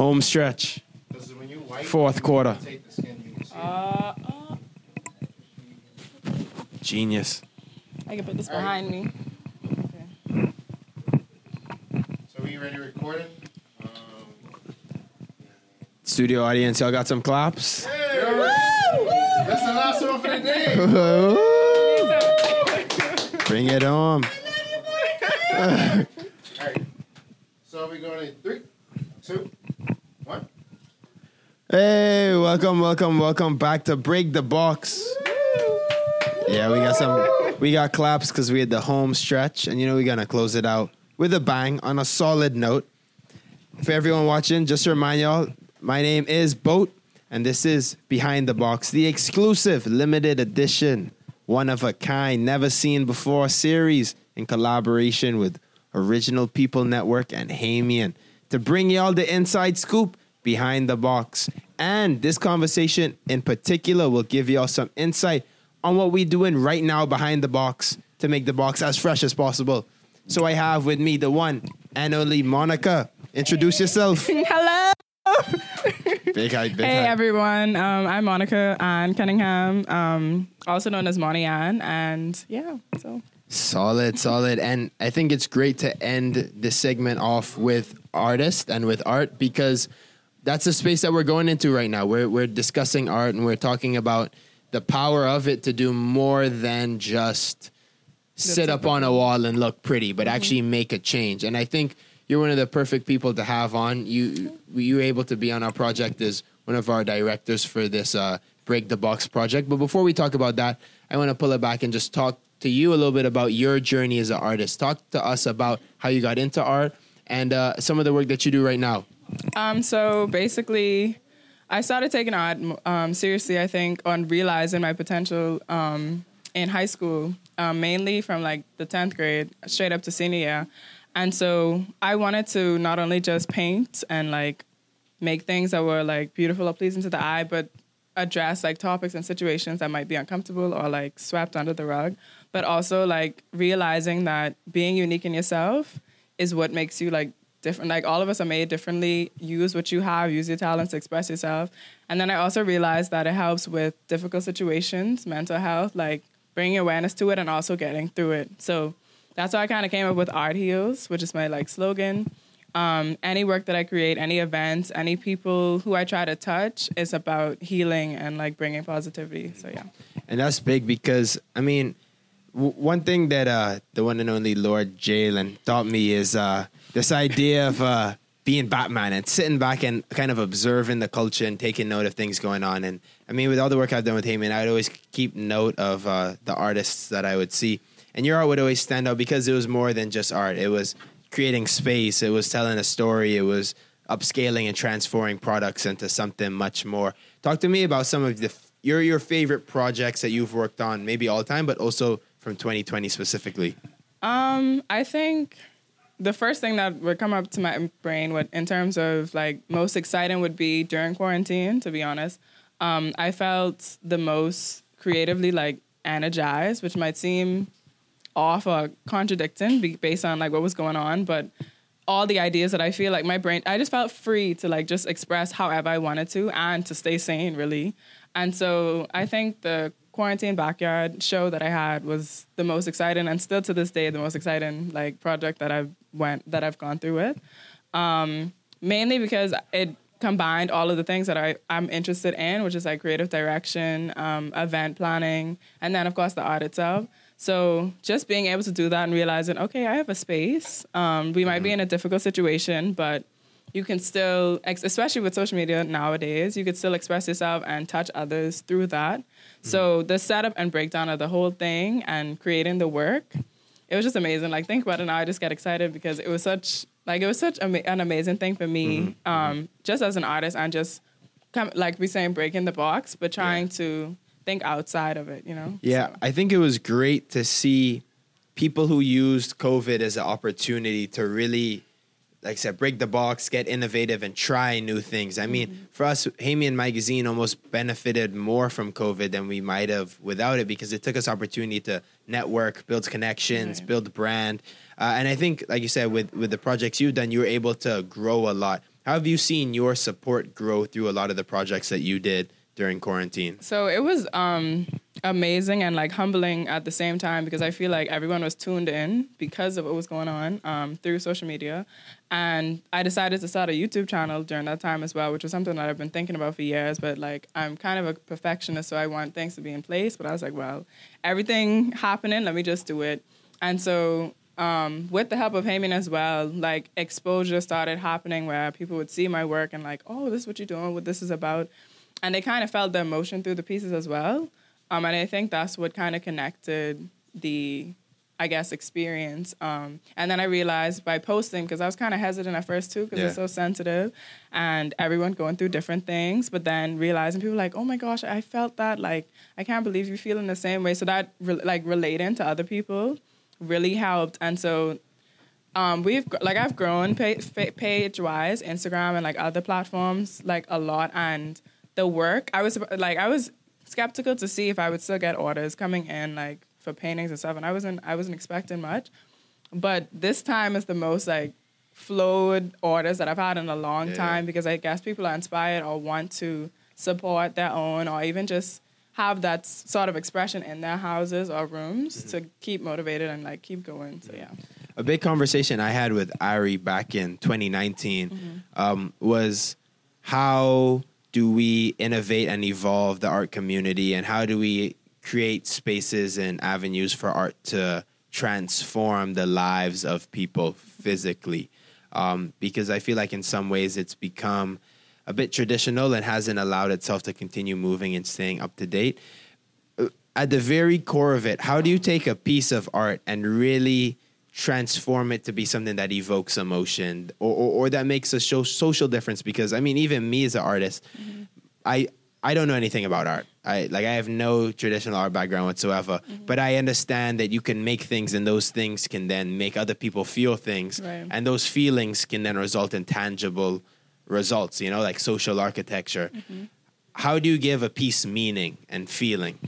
Speaker 3: Home stretch.
Speaker 9: Because when you wipe,
Speaker 3: Fourth quarter.
Speaker 9: Skin. You can see. it.
Speaker 8: Uh, uh,
Speaker 3: Genius.
Speaker 8: I can put this
Speaker 9: All right.
Speaker 8: behind me. Okay.
Speaker 9: So we ready recording? Um,
Speaker 3: Studio audience, y'all got some claps? Hey! Woo!
Speaker 9: that's the last one for the day.
Speaker 3: Bring it on.
Speaker 9: All right. So we're going in three, two, one.
Speaker 3: Hey, welcome, welcome, welcome back to Break the Box. Yeah, we got some, we got claps because we had the home stretch, and you know we're gonna close it out with a bang on a solid note. For everyone watching, just to remind y'all, my name is Boat, and this is Behind the Box, the exclusive limited edition, one of a kind, never seen before series in collaboration with Original People Network and Hamian to bring y'all the inside scoop behind the box. And this conversation in particular will give y'all some insight on what we're doing right now behind the box to make the box as fresh as possible. So I have with me the one and only Monica. Introduce yourself.
Speaker 8: Hello.
Speaker 3: Big hype, big
Speaker 8: Hey
Speaker 3: hype.
Speaker 8: everyone, um, I'm Monica Ann Cunningham, um, also known as Moni Ann, and yeah, so
Speaker 3: Solid, solid. And I think it's great to end this segment off with artist and with art because that's the space that we're going into right now. We're, we're discussing art and we're talking about the power of it to do more than just sit up on a wall and look pretty, but actually make a change. And I think you're one of the perfect people to have on. You you were able to be on our project as one of our directors for this uh, Break the Box project. But before we talk about that, I want to pull it back and just talk to you a little bit about your journey as an artist. Talk to us about how you got into art and uh, some of the work that you do right now.
Speaker 8: Um, so basically, I started taking art um, seriously. I think on realizing my potential um, in high school, um, mainly from like the tenth grade straight up to senior year, and so I wanted to not only just paint and like make things that were like beautiful or pleasing to the eye, but address like topics and situations that might be uncomfortable or like swept under the rug, but also like realizing that being unique in yourself is what makes you like different. Like all of us are made differently. Use what you have, use your talents express yourself. And then I also realized that it helps with difficult situations, mental health, like bringing awareness to it and also getting through it. So that's why I kind of came up with Art Heals, which is my like slogan. Um, any work that I create, any events, any people who I try to touch is about healing and like bringing positivity. So yeah.
Speaker 3: And that's big because I mean, w- one thing that uh, the one and only Lord Jalen taught me is uh, this idea of uh, being Batman and sitting back and kind of observing the culture and taking note of things going on. And I mean, with all the work I've done with him, and I'd always keep note of uh, the artists that I would see, and your art would always stand out because it was more than just art. It was creating space. It was telling a story. It was upscaling and transforming products into something much more. Talk to me about some of the your your favorite projects that you've worked on, maybe all time, but also from 2020 specifically.
Speaker 8: Um, I think the first thing that would come up to my brain would, in terms of like most exciting, would be during quarantine. To be honest, um, I felt the most creatively like energized, which might seem off or contradicting based on like what was going on, but all the ideas that I feel like my brain, I just felt free to like just express however I wanted to and to stay sane, really. And so I think the quarantine backyard show that I had was the most exciting and still to this day the most exciting like project that I've went that I've gone through with. Um, mainly because it combined all of the things that I, I'm interested in, which is like creative direction, um, event planning, and then of course the art itself. So just being able to do that and realizing, okay, I have a space. Um, we might be in a difficult situation, but you can still, especially with social media nowadays, you could still express yourself and touch others through that. So the setup and breakdown of the whole thing and creating the work, it was just amazing. Like think about it now, I just get excited because it was such like it was such ama- an amazing thing for me, um, just as an artist and just come like we saying breaking the box, but trying to think outside of it. You know?
Speaker 3: Yeah,
Speaker 8: So-
Speaker 3: I think it was great to see people who used COVID as an opportunity to really, like I said, break the box, get innovative, and try new things. I mean, for us, Hamian Magazine almost benefited more from COVID than we might have without it because it took us opportunity to network, build connections,
Speaker 8: Right.
Speaker 3: build brand. Uh, and I think, like you said, with, with the projects you've done, you were able to grow a lot. How have you seen your support grow through a lot of the projects that you did during quarantine?
Speaker 8: So it was um, amazing and like humbling at the same time because I feel like everyone was tuned in because of what was going on um, through social media. And I decided to start a YouTube channel during that time as well, which was something that I've been thinking about for years. But like, I'm kind of a perfectionist, so I want things to be in place. But I was like, well, everything happening, let me just do it. And so um, with the help of Hamian as well, like exposure started happening where people would see my work and like, oh, this is what you're doing, what this is about. And they kind of felt the emotion through the pieces as well. Um, and I think that's what kind of connected the, I guess, experience. Um, and then I realized by posting, because I was kind of hesitant at first too, because it's so sensitive and everyone going through different things, but then realizing people like, oh my gosh, I felt that. Like, I can't believe you're feeling the same way. So that, re- like, relating to other people really helped. And so um, we've like I've grown page wise, Instagram and like other platforms like a lot, and the work I was like I was skeptical to see if I would still get orders coming in like for paintings and stuff, and I wasn't I wasn't expecting much, but this time is the most like flowed orders that I've had in a long
Speaker 3: Yeah.
Speaker 8: time because I guess people are inspired or want to support their own or even just have that sort of expression in their houses or rooms to keep motivated and like keep going. So yeah.
Speaker 3: a big conversation I had with Ari back in 2019 um, was how do we innovate and evolve the art community, and how do we create spaces and avenues for art to transform the lives of people physically? Um, because I feel like in some ways it's become a bit traditional and hasn't allowed itself to continue moving and staying up to date at the very core of it, how do you take a piece of art and really transform it to be something that evokes emotion or, or, or that makes a show, social difference? Because I mean, even me as an artist, mm-hmm. I I don't know anything about art. I like I have no traditional art background whatsoever. Mm-hmm. But I understand that you can make things, and those things can then make other people feel things,
Speaker 8: Right.
Speaker 3: and those feelings can then result in tangible results. You know, like social architecture. Mm-hmm. How do you give a piece meaning and feeling?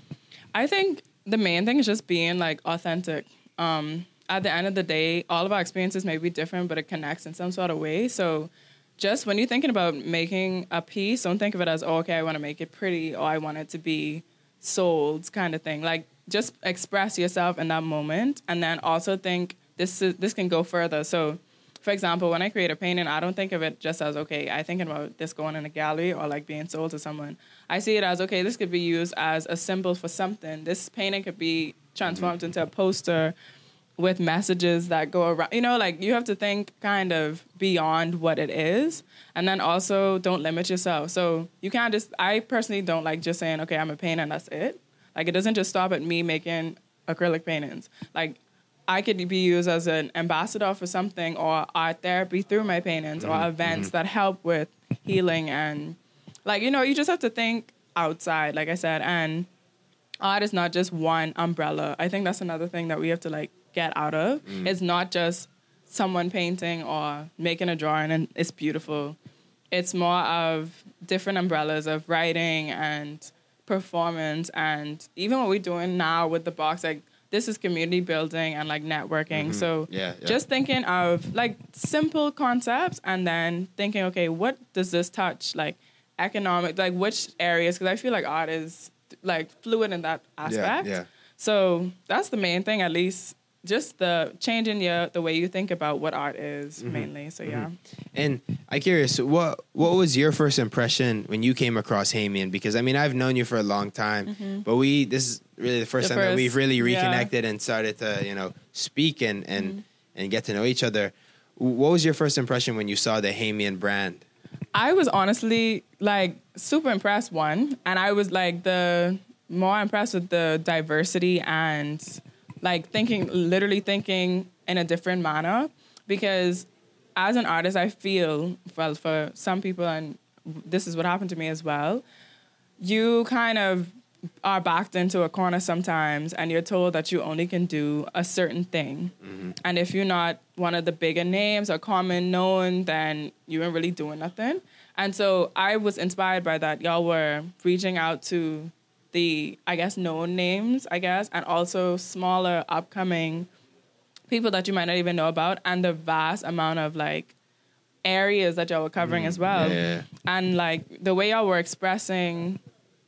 Speaker 8: I think the main thing is just being like authentic. Um, at the end of the day, all of our experiences may be different, but it connects in some sort of way. So, just when you're thinking about making a piece, don't think of it as, oh, okay, I want to make it pretty or I want it to be sold kind of thing. Like, just express yourself in that moment, and then also think this is this can go further. So, for example, when I create a painting, I don't think of it just as okay. I think about this going in a gallery or like being sold to someone. I see it as okay. This could be used as a symbol for something. This painting could be transformed into a poster with messages that go around. You know, like you have to think kind of beyond what it is, and then also don't limit yourself. So you can't just. I personally don't like just saying okay, I'm a painter and that's it. Like it doesn't just stop at me making acrylic paintings. Like I could be used as an ambassador for something or art therapy through my paintings or mm-hmm. events mm-hmm. that help with healing and like you know you just have to think outside, like I said, and art is not just one umbrella. I think that's another thing that we have to like get out of. Mm. It's not just someone painting or making a drawing and it's beautiful. It's more of different umbrellas of writing and performance and even what we're doing now with the box like this is community building and like networking. Mm-hmm. So
Speaker 3: Yeah, yeah.
Speaker 8: just thinking of like simple concepts and then thinking, okay, what does this touch? Like economic, like which areas? Because I feel like art is like fluid in that aspect.
Speaker 3: yeah.
Speaker 8: So that's the main thing, at least. Just the changing your the way you think about what art is
Speaker 3: Mm-hmm.
Speaker 8: mainly. So mm-hmm. yeah.
Speaker 3: And I'm curious, what what was your first impression when you came across Hamian? Because I mean, I've known you for a long time, mm-hmm. but we this is really the first
Speaker 8: The
Speaker 3: time that we've
Speaker 8: first-
Speaker 3: really
Speaker 8: yeah.
Speaker 3: reconnected and started to you know speak and and mm-hmm. and get to know each other. What was your first impression when you saw the Hamian brand?
Speaker 8: I was honestly like super impressed one, and I was like the more impressed with the diversity and like thinking, literally thinking in a different manner. Because as an artist, I feel well for some people, and this is what happened to me as well. You kind of are backed into a corner sometimes, and you're told that you only can do a certain thing. Mm-hmm. And if you're not one of the bigger names or common known, then you ain't really doing nothing. And so I was inspired by that. Y'all were reaching out to the, I guess, known names, I guess, and also smaller, upcoming people that you might not even know about, and the vast amount of like areas that y'all were covering as mm, well.
Speaker 3: yeah.
Speaker 8: And like the way y'all were expressing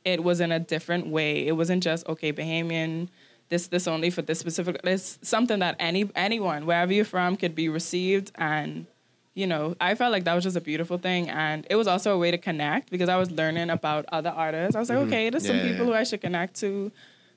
Speaker 8: it was in a different way. It wasn't just okay, Bahamian, this this only for this specific. It's something that any anyone wherever you're from could be received, and you know, I felt like that was just a beautiful thing, and it was also a way to connect because I was learning about other artists. I was like, okay, there's some
Speaker 3: Mm-hmm.
Speaker 8: People
Speaker 3: yeah.
Speaker 8: who I should connect to,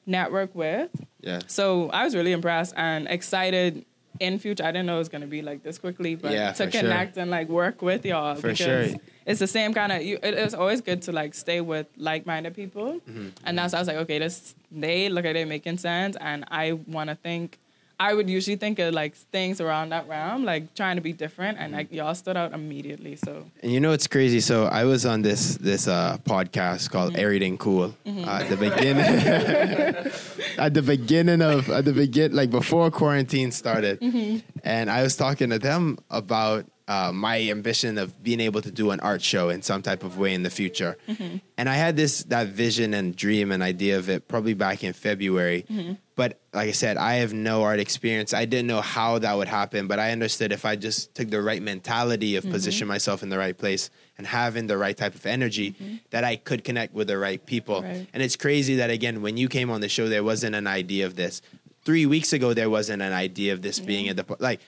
Speaker 8: network with.
Speaker 3: Yeah.
Speaker 8: So I was really impressed and excited. In future, I didn't know it was gonna be like this quickly, but
Speaker 3: Yeah,
Speaker 8: to
Speaker 3: for sure.
Speaker 8: connect and like work with y'all
Speaker 3: For
Speaker 8: because
Speaker 3: sure.
Speaker 8: it's the same kind of. You, it is always good to like stay with like-minded people,
Speaker 3: Mm-hmm.
Speaker 8: and that's I was like, okay, this they look at it making sense, and I want to think. I would usually think of like things around that realm, like trying to be different, and like y'all stood out immediately. So
Speaker 3: And you know it's crazy? So I was on this this uh, podcast called
Speaker 8: Mm-hmm.
Speaker 3: Everything Cool uh, at the beginning. at the beginning of at the begin like before quarantine started,
Speaker 8: Mm-hmm.
Speaker 3: and I was talking to them about uh, my ambition of being able to do an art show in some type of way in the future.
Speaker 8: Mm-hmm.
Speaker 3: And I had this that vision and dream and idea of it probably back in February.
Speaker 8: Mm-hmm.
Speaker 3: But like I said, I have no art experience. I didn't know how that would happen, but I understood if I just took the right mentality of position myself in the right place and having the right type of energy, that I could connect with the right people.
Speaker 8: Right.
Speaker 3: And it's crazy that again, when you came on the show, there wasn't an idea of this. Three weeks ago, there wasn't an idea of this being at the like.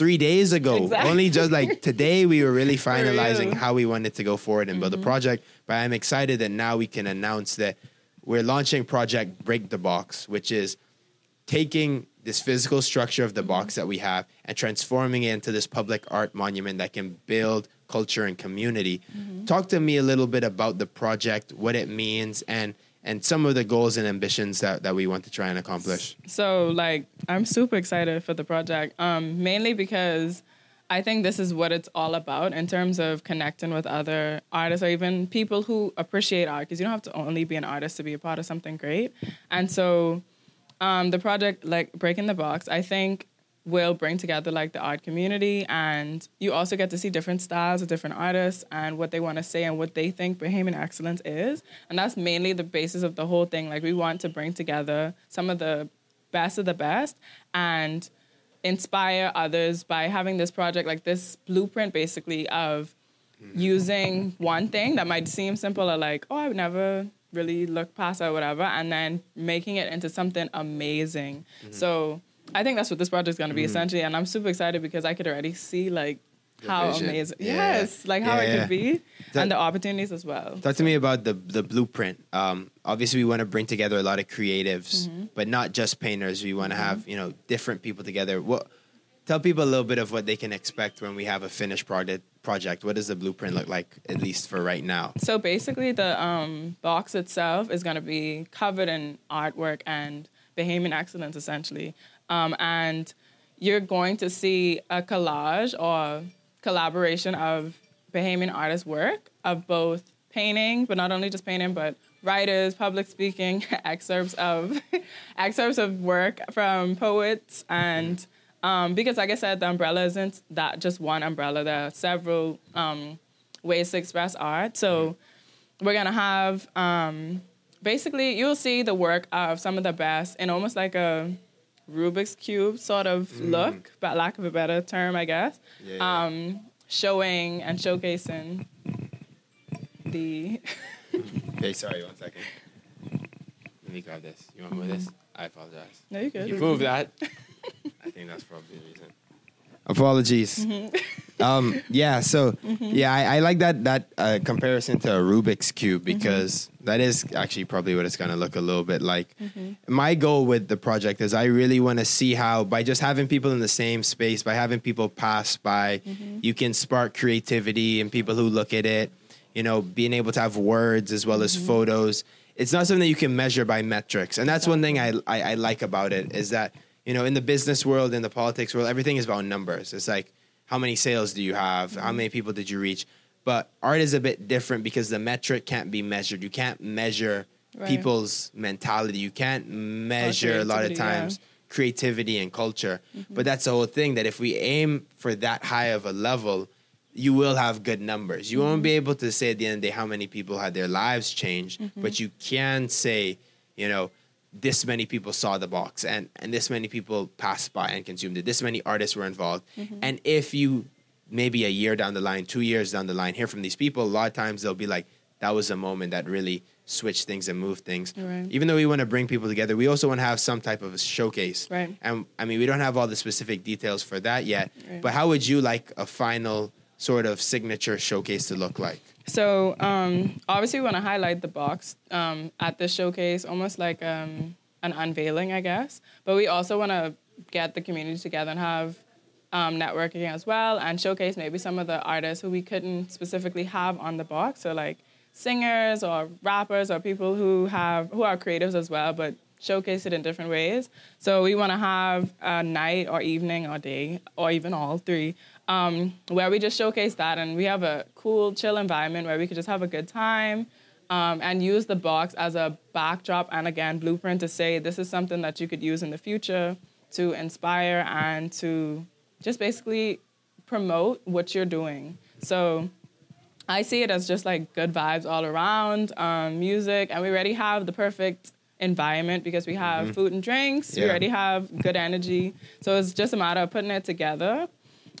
Speaker 3: Three days ago,
Speaker 8: Exactly.
Speaker 3: only just like today, we were really finalizing how we wanted to go forward and build the mm-hmm. project. But I'm excited that now we can announce that we're launching Project Break the Box, which is taking this physical structure of the box mm-hmm. that we have and transforming it into this public art monument that can build culture and community. Mm-hmm. Talk to me a little bit about the project, what it means, and and some of the goals and ambitions that, that we want to try and accomplish.
Speaker 8: So like I'm super excited for the project. Um, mainly because I think this is what it's all about in terms of connecting with other artists or even people who appreciate art. Because you don't have to only be an artist to be a part of something great. And so um, the project like breaking the box, I think will bring together like the art community and you also get to see different styles of different artists and what they want to say and what they think Bahamian excellence is. And that's mainly the basis of the whole thing. Like we want to bring together some of the best of the best and inspire others by having this project like this blueprint basically of mm-hmm. using one thing that might seem simple or like, oh, I would never really look past or whatever, and then making it into something amazing. Mm-hmm. So I think that's what this project is going to be essentially, and I'm super excited because I could already see like how
Speaker 3: vision.
Speaker 8: amazing,
Speaker 3: Yeah.
Speaker 8: yes, like how
Speaker 3: Yeah,
Speaker 8: it could be,
Speaker 3: That-
Speaker 8: and the opportunities as well.
Speaker 3: Talk to me about the the blueprint. Um, obviously, we want to bring together a lot of creatives, but not just painters. We want to have you know different people together. What? Tell people a little bit of what they can expect when we have a finished project. Project. What does the blueprint look like, at least for right now?
Speaker 8: So basically, the um, box itself is going to be covered in artwork and Bahamian excellence, essentially. Um, and you're going to see a collage or collaboration of Bahamian artists' work of both painting, but not only just painting, but writers, public speaking, excerpts of excerpts of work from poets, and um, because, like I said, the umbrella isn't that just one umbrella. There are several um, ways to express art. So we're gonna have um, basically you'll see the work of some of the best in almost like a Rubik's cube sort of look, but lack of a better term, I guess.
Speaker 3: Yeah, yeah.
Speaker 8: Um, showing and showcasing the
Speaker 3: Hey, sorry, one second. Let me grab this. You want to move this? I apologize.
Speaker 8: no, you good.
Speaker 3: You move that. I think that's probably the reason. Apologies. Mm-hmm. Um, yeah, so mm-hmm. yeah, I, I like that that uh, comparison to a Rubik's cube mm-hmm. because that is actually probably what it's gonna look a little bit like. My goal with the project is I really want to see how by just having people in the same space, by having people pass by, you can spark creativity and people who look at it. You know, being able to have words as well as photos. It's not something that you can measure by metrics, and that's one thing I, I I like about it is that you know in the business world, in the politics world, everything is about numbers. It's like how many sales do you have? How mm-hmm. many people did you reach? But art is a bit different because the metric can't be measured. You can't measure
Speaker 8: Right.
Speaker 3: people's mentality. You can't measure a lot of
Speaker 8: creativity, yeah.
Speaker 3: times creativity and culture. Mm-hmm. But that's the whole thing that if we aim for that high of a level, you will have good numbers. You won't mm-hmm. be able to say at the end of the day how many people had their lives changed, but you can say, you know, this many people saw the box and, and this many people passed by and consumed it. This many artists were involved. Mm-hmm. And if you maybe a year down the line, two years down the line, hear from these people, a lot of times they'll be like, that was a moment that really switched things and moved things.
Speaker 8: Right.
Speaker 3: Even though we want to bring people together, we also want to have some type of a showcase.
Speaker 8: Right.
Speaker 3: And I mean, we don't have all the specific details for that yet,
Speaker 8: Right.
Speaker 3: but how would you like a final sort of signature showcase to look like?
Speaker 8: So um, obviously, we want to highlight the box um, at the showcase, almost like um, an unveiling, I guess. But we also want to get the community together and have um, networking as well, and showcase maybe some of the artists who we couldn't specifically have on the box. So like singers or rappers or people who have who are creatives as well, but showcase it in different ways. So we want to have a night or evening or day or even all three um, where we just showcase that and we have a cool, chill environment where we could just have a good time um, and use the box as a backdrop and again, blueprint to say this is something that you could use in the future to inspire and to just basically promote what you're doing. So I see it as just like good vibes all around, um, music, and we already have the perfect environment because we have food and drinks. We already have good energy. So it's just a matter of putting it together.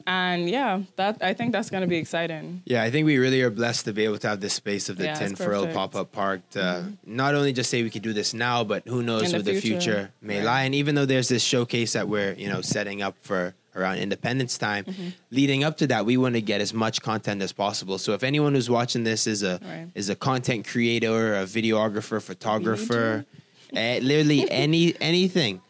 Speaker 8: And yeah, that I think that's going to be exciting.
Speaker 3: Yeah, I think we really are blessed to be able to have this space of the
Speaker 8: Yeah, it's Tinfurl.
Speaker 3: Pop Up Park to not only just say we could do this now, but who knows
Speaker 8: In the
Speaker 3: where the future,
Speaker 8: future.
Speaker 3: may
Speaker 8: Right.
Speaker 3: lie. And even though there's this showcase that we're you know setting up for around Independence Time,
Speaker 8: Mm-hmm.
Speaker 3: leading up to that, we want to get as much content as possible. So if anyone who's watching this is a
Speaker 8: Right.
Speaker 3: is a content creator, a videographer, photographer, eh, literally any anything.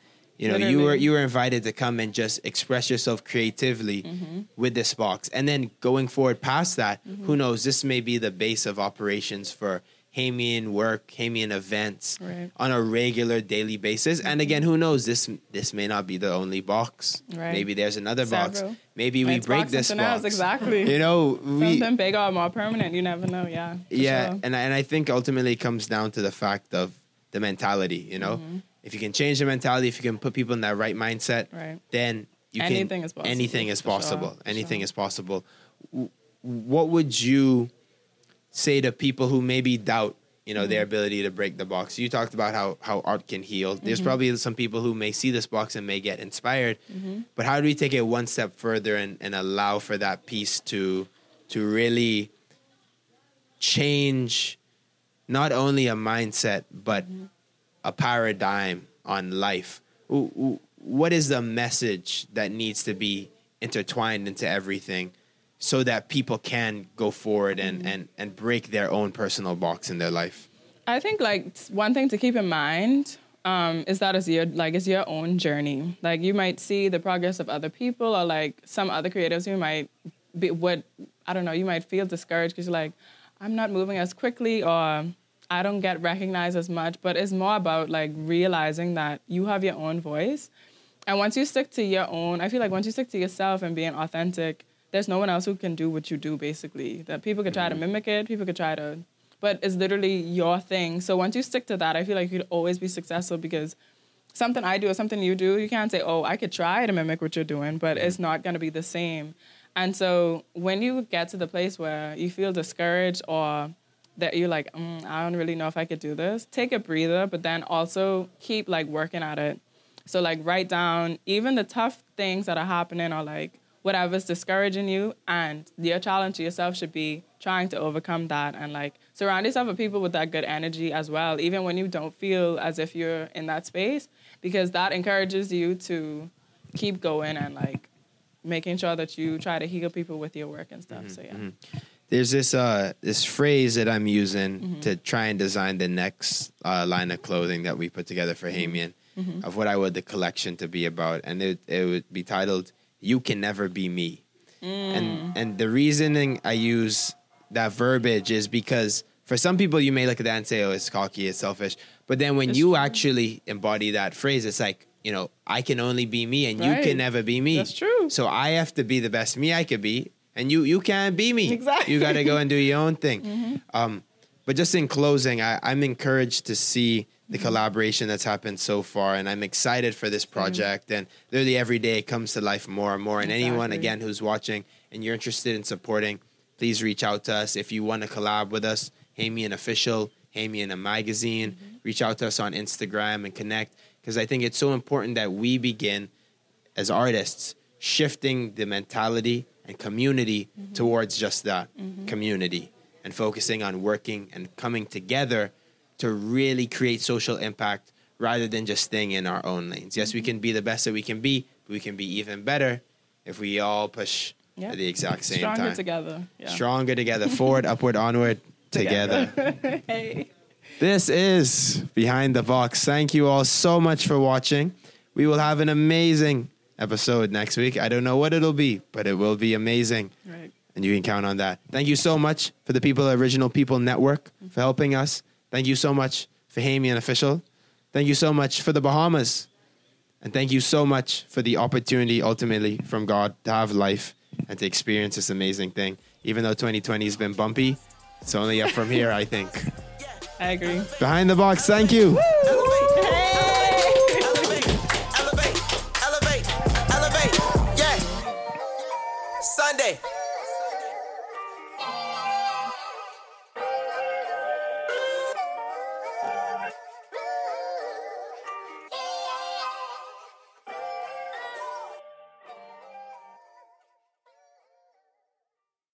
Speaker 3: You know, you were you were invited to come and just express yourself creatively
Speaker 8: Mm-hmm.
Speaker 3: with this box, and then going forward past that, who knows? This may be the base of operations for Hamian work, Hamian events
Speaker 8: Right.
Speaker 3: on a regular daily basis. And again, who knows? This this may not be the only box.
Speaker 8: Right.
Speaker 3: Maybe there's another box. Maybe we
Speaker 8: Let's
Speaker 3: break
Speaker 8: box
Speaker 3: this box.
Speaker 8: else, exactly.
Speaker 3: You know, we
Speaker 8: Something bigger or more permanent, you never know. Yeah.
Speaker 3: yeah,
Speaker 8: sure.
Speaker 3: and I- and I think ultimately it comes down to the fact of the mentality. You know,
Speaker 8: Mm-hmm.
Speaker 3: If you can change the mentality, if you can put people in that right mindset,
Speaker 8: Right.
Speaker 3: then you can.
Speaker 8: Anything
Speaker 3: can,
Speaker 8: is possible,
Speaker 3: Anything is
Speaker 8: for sure,
Speaker 3: possible. anything
Speaker 8: sure.
Speaker 3: is possible. What would you say to people who maybe doubt? You know
Speaker 8: Mm-hmm.
Speaker 3: their ability to break the box. You talked about how how art can heal.
Speaker 8: Mm-hmm.
Speaker 3: There's probably some people who may see this box and may get inspired.
Speaker 8: Mm-hmm.
Speaker 3: But how do we take it one step further and, and allow for that piece to to really change not only a mindset but a paradigm on life. What is the message that needs to be intertwined into everything so that people can go forward and, and, and break their own personal box in their life?
Speaker 8: I think like one thing to keep in mind um, is that it's your like it's your own journey. Like you might see the progress of other people or like some other creatives who might be would I don't know you might feel discouraged because you're like I'm not moving as quickly or I don't get recognized as much. But it's more about like realizing that you have your own voice, and once you stick to your own, I feel like once you stick to yourself and being authentic, there's no one else who can do what you do. Basically, that people could try to mm-hmm. mimic it, people could try to but it's literally your thing. So once you stick to that, I feel like you'd always be successful because something I do or something you do, you can't say, oh, I could try to mimic what you're doing, but it's mm-hmm. not going to be the same. And so when you get to the place where you feel discouraged or that you're like, mm, I don't really know if I could do this, take a breather, but then also keep like working at it. So like write down even the tough things that are happening or like whatever's discouraging you and your challenge to yourself should be trying to overcome that and like surround yourself with people with that good energy as well even when you don't feel as if you're in that space because that encourages you to keep going and like making sure that you try to heal people with your work and stuff. So yeah
Speaker 3: There's this uh this phrase that I'm using
Speaker 8: Mm-hmm.
Speaker 3: to try and design the next uh, line of clothing that we put together for Hamian
Speaker 8: Mm-hmm.
Speaker 3: of what I would the collection to be about, and it it would be titled "You Can Never Be Me,"
Speaker 8: Mm.
Speaker 3: and and the reasoning I use that verbiage is because for some people you may look at that and say, "Oh, it's cocky, it's selfish," but then when
Speaker 8: It's
Speaker 3: you
Speaker 8: true.
Speaker 3: actually embody that phrase, it's like you know I can only be me, and you can never be me.
Speaker 8: That's true.
Speaker 3: So I have to be the best me I could be, and you you can't be me.
Speaker 8: Exactly.
Speaker 3: You got to go and do your own thing. Mm-hmm. Um, but just in closing, I, I'm encouraged to see the mm-hmm. collaboration that's happened so far, and I'm excited for this mm-hmm. project. And literally every day it comes to life more and more. And anyone again who's watching and you're interested in supporting, please reach out to us if you want to collab with us. Hamian official, Hamian a magazine. Reach out to us on Instagram and connect because I think it's so important that we begin as artists shifting the mentality and community mm-hmm. towards just that mm-hmm. community and focusing on working and coming together to really create social impact rather than just staying in our own lanes. Yes, we mm-hmm. can be the best that we can be, but we can be even better if we all push
Speaker 8: Yeah.
Speaker 3: at the exact same
Speaker 8: stronger
Speaker 3: time.
Speaker 8: together yeah
Speaker 3: Stronger together, forward, upward, onward, together.
Speaker 8: hey
Speaker 3: This is Behind the Box. Thank you all so much for watching. We will have an amazing episode next week. I don't know what it'll be, but it will be amazing.
Speaker 8: right
Speaker 3: And you can count on that. Thank you so much for the people Original People Network for helping us. Thank you so much for Hamian Official. Thank you so much for the Bahamas. And thank you so much for the opportunity ultimately from God to have life and to experience this amazing thing. Even though 2020 has been bumpy, it's only up from here, I think.
Speaker 8: i agree
Speaker 3: Behind the box, thank you.
Speaker 2: Elevate,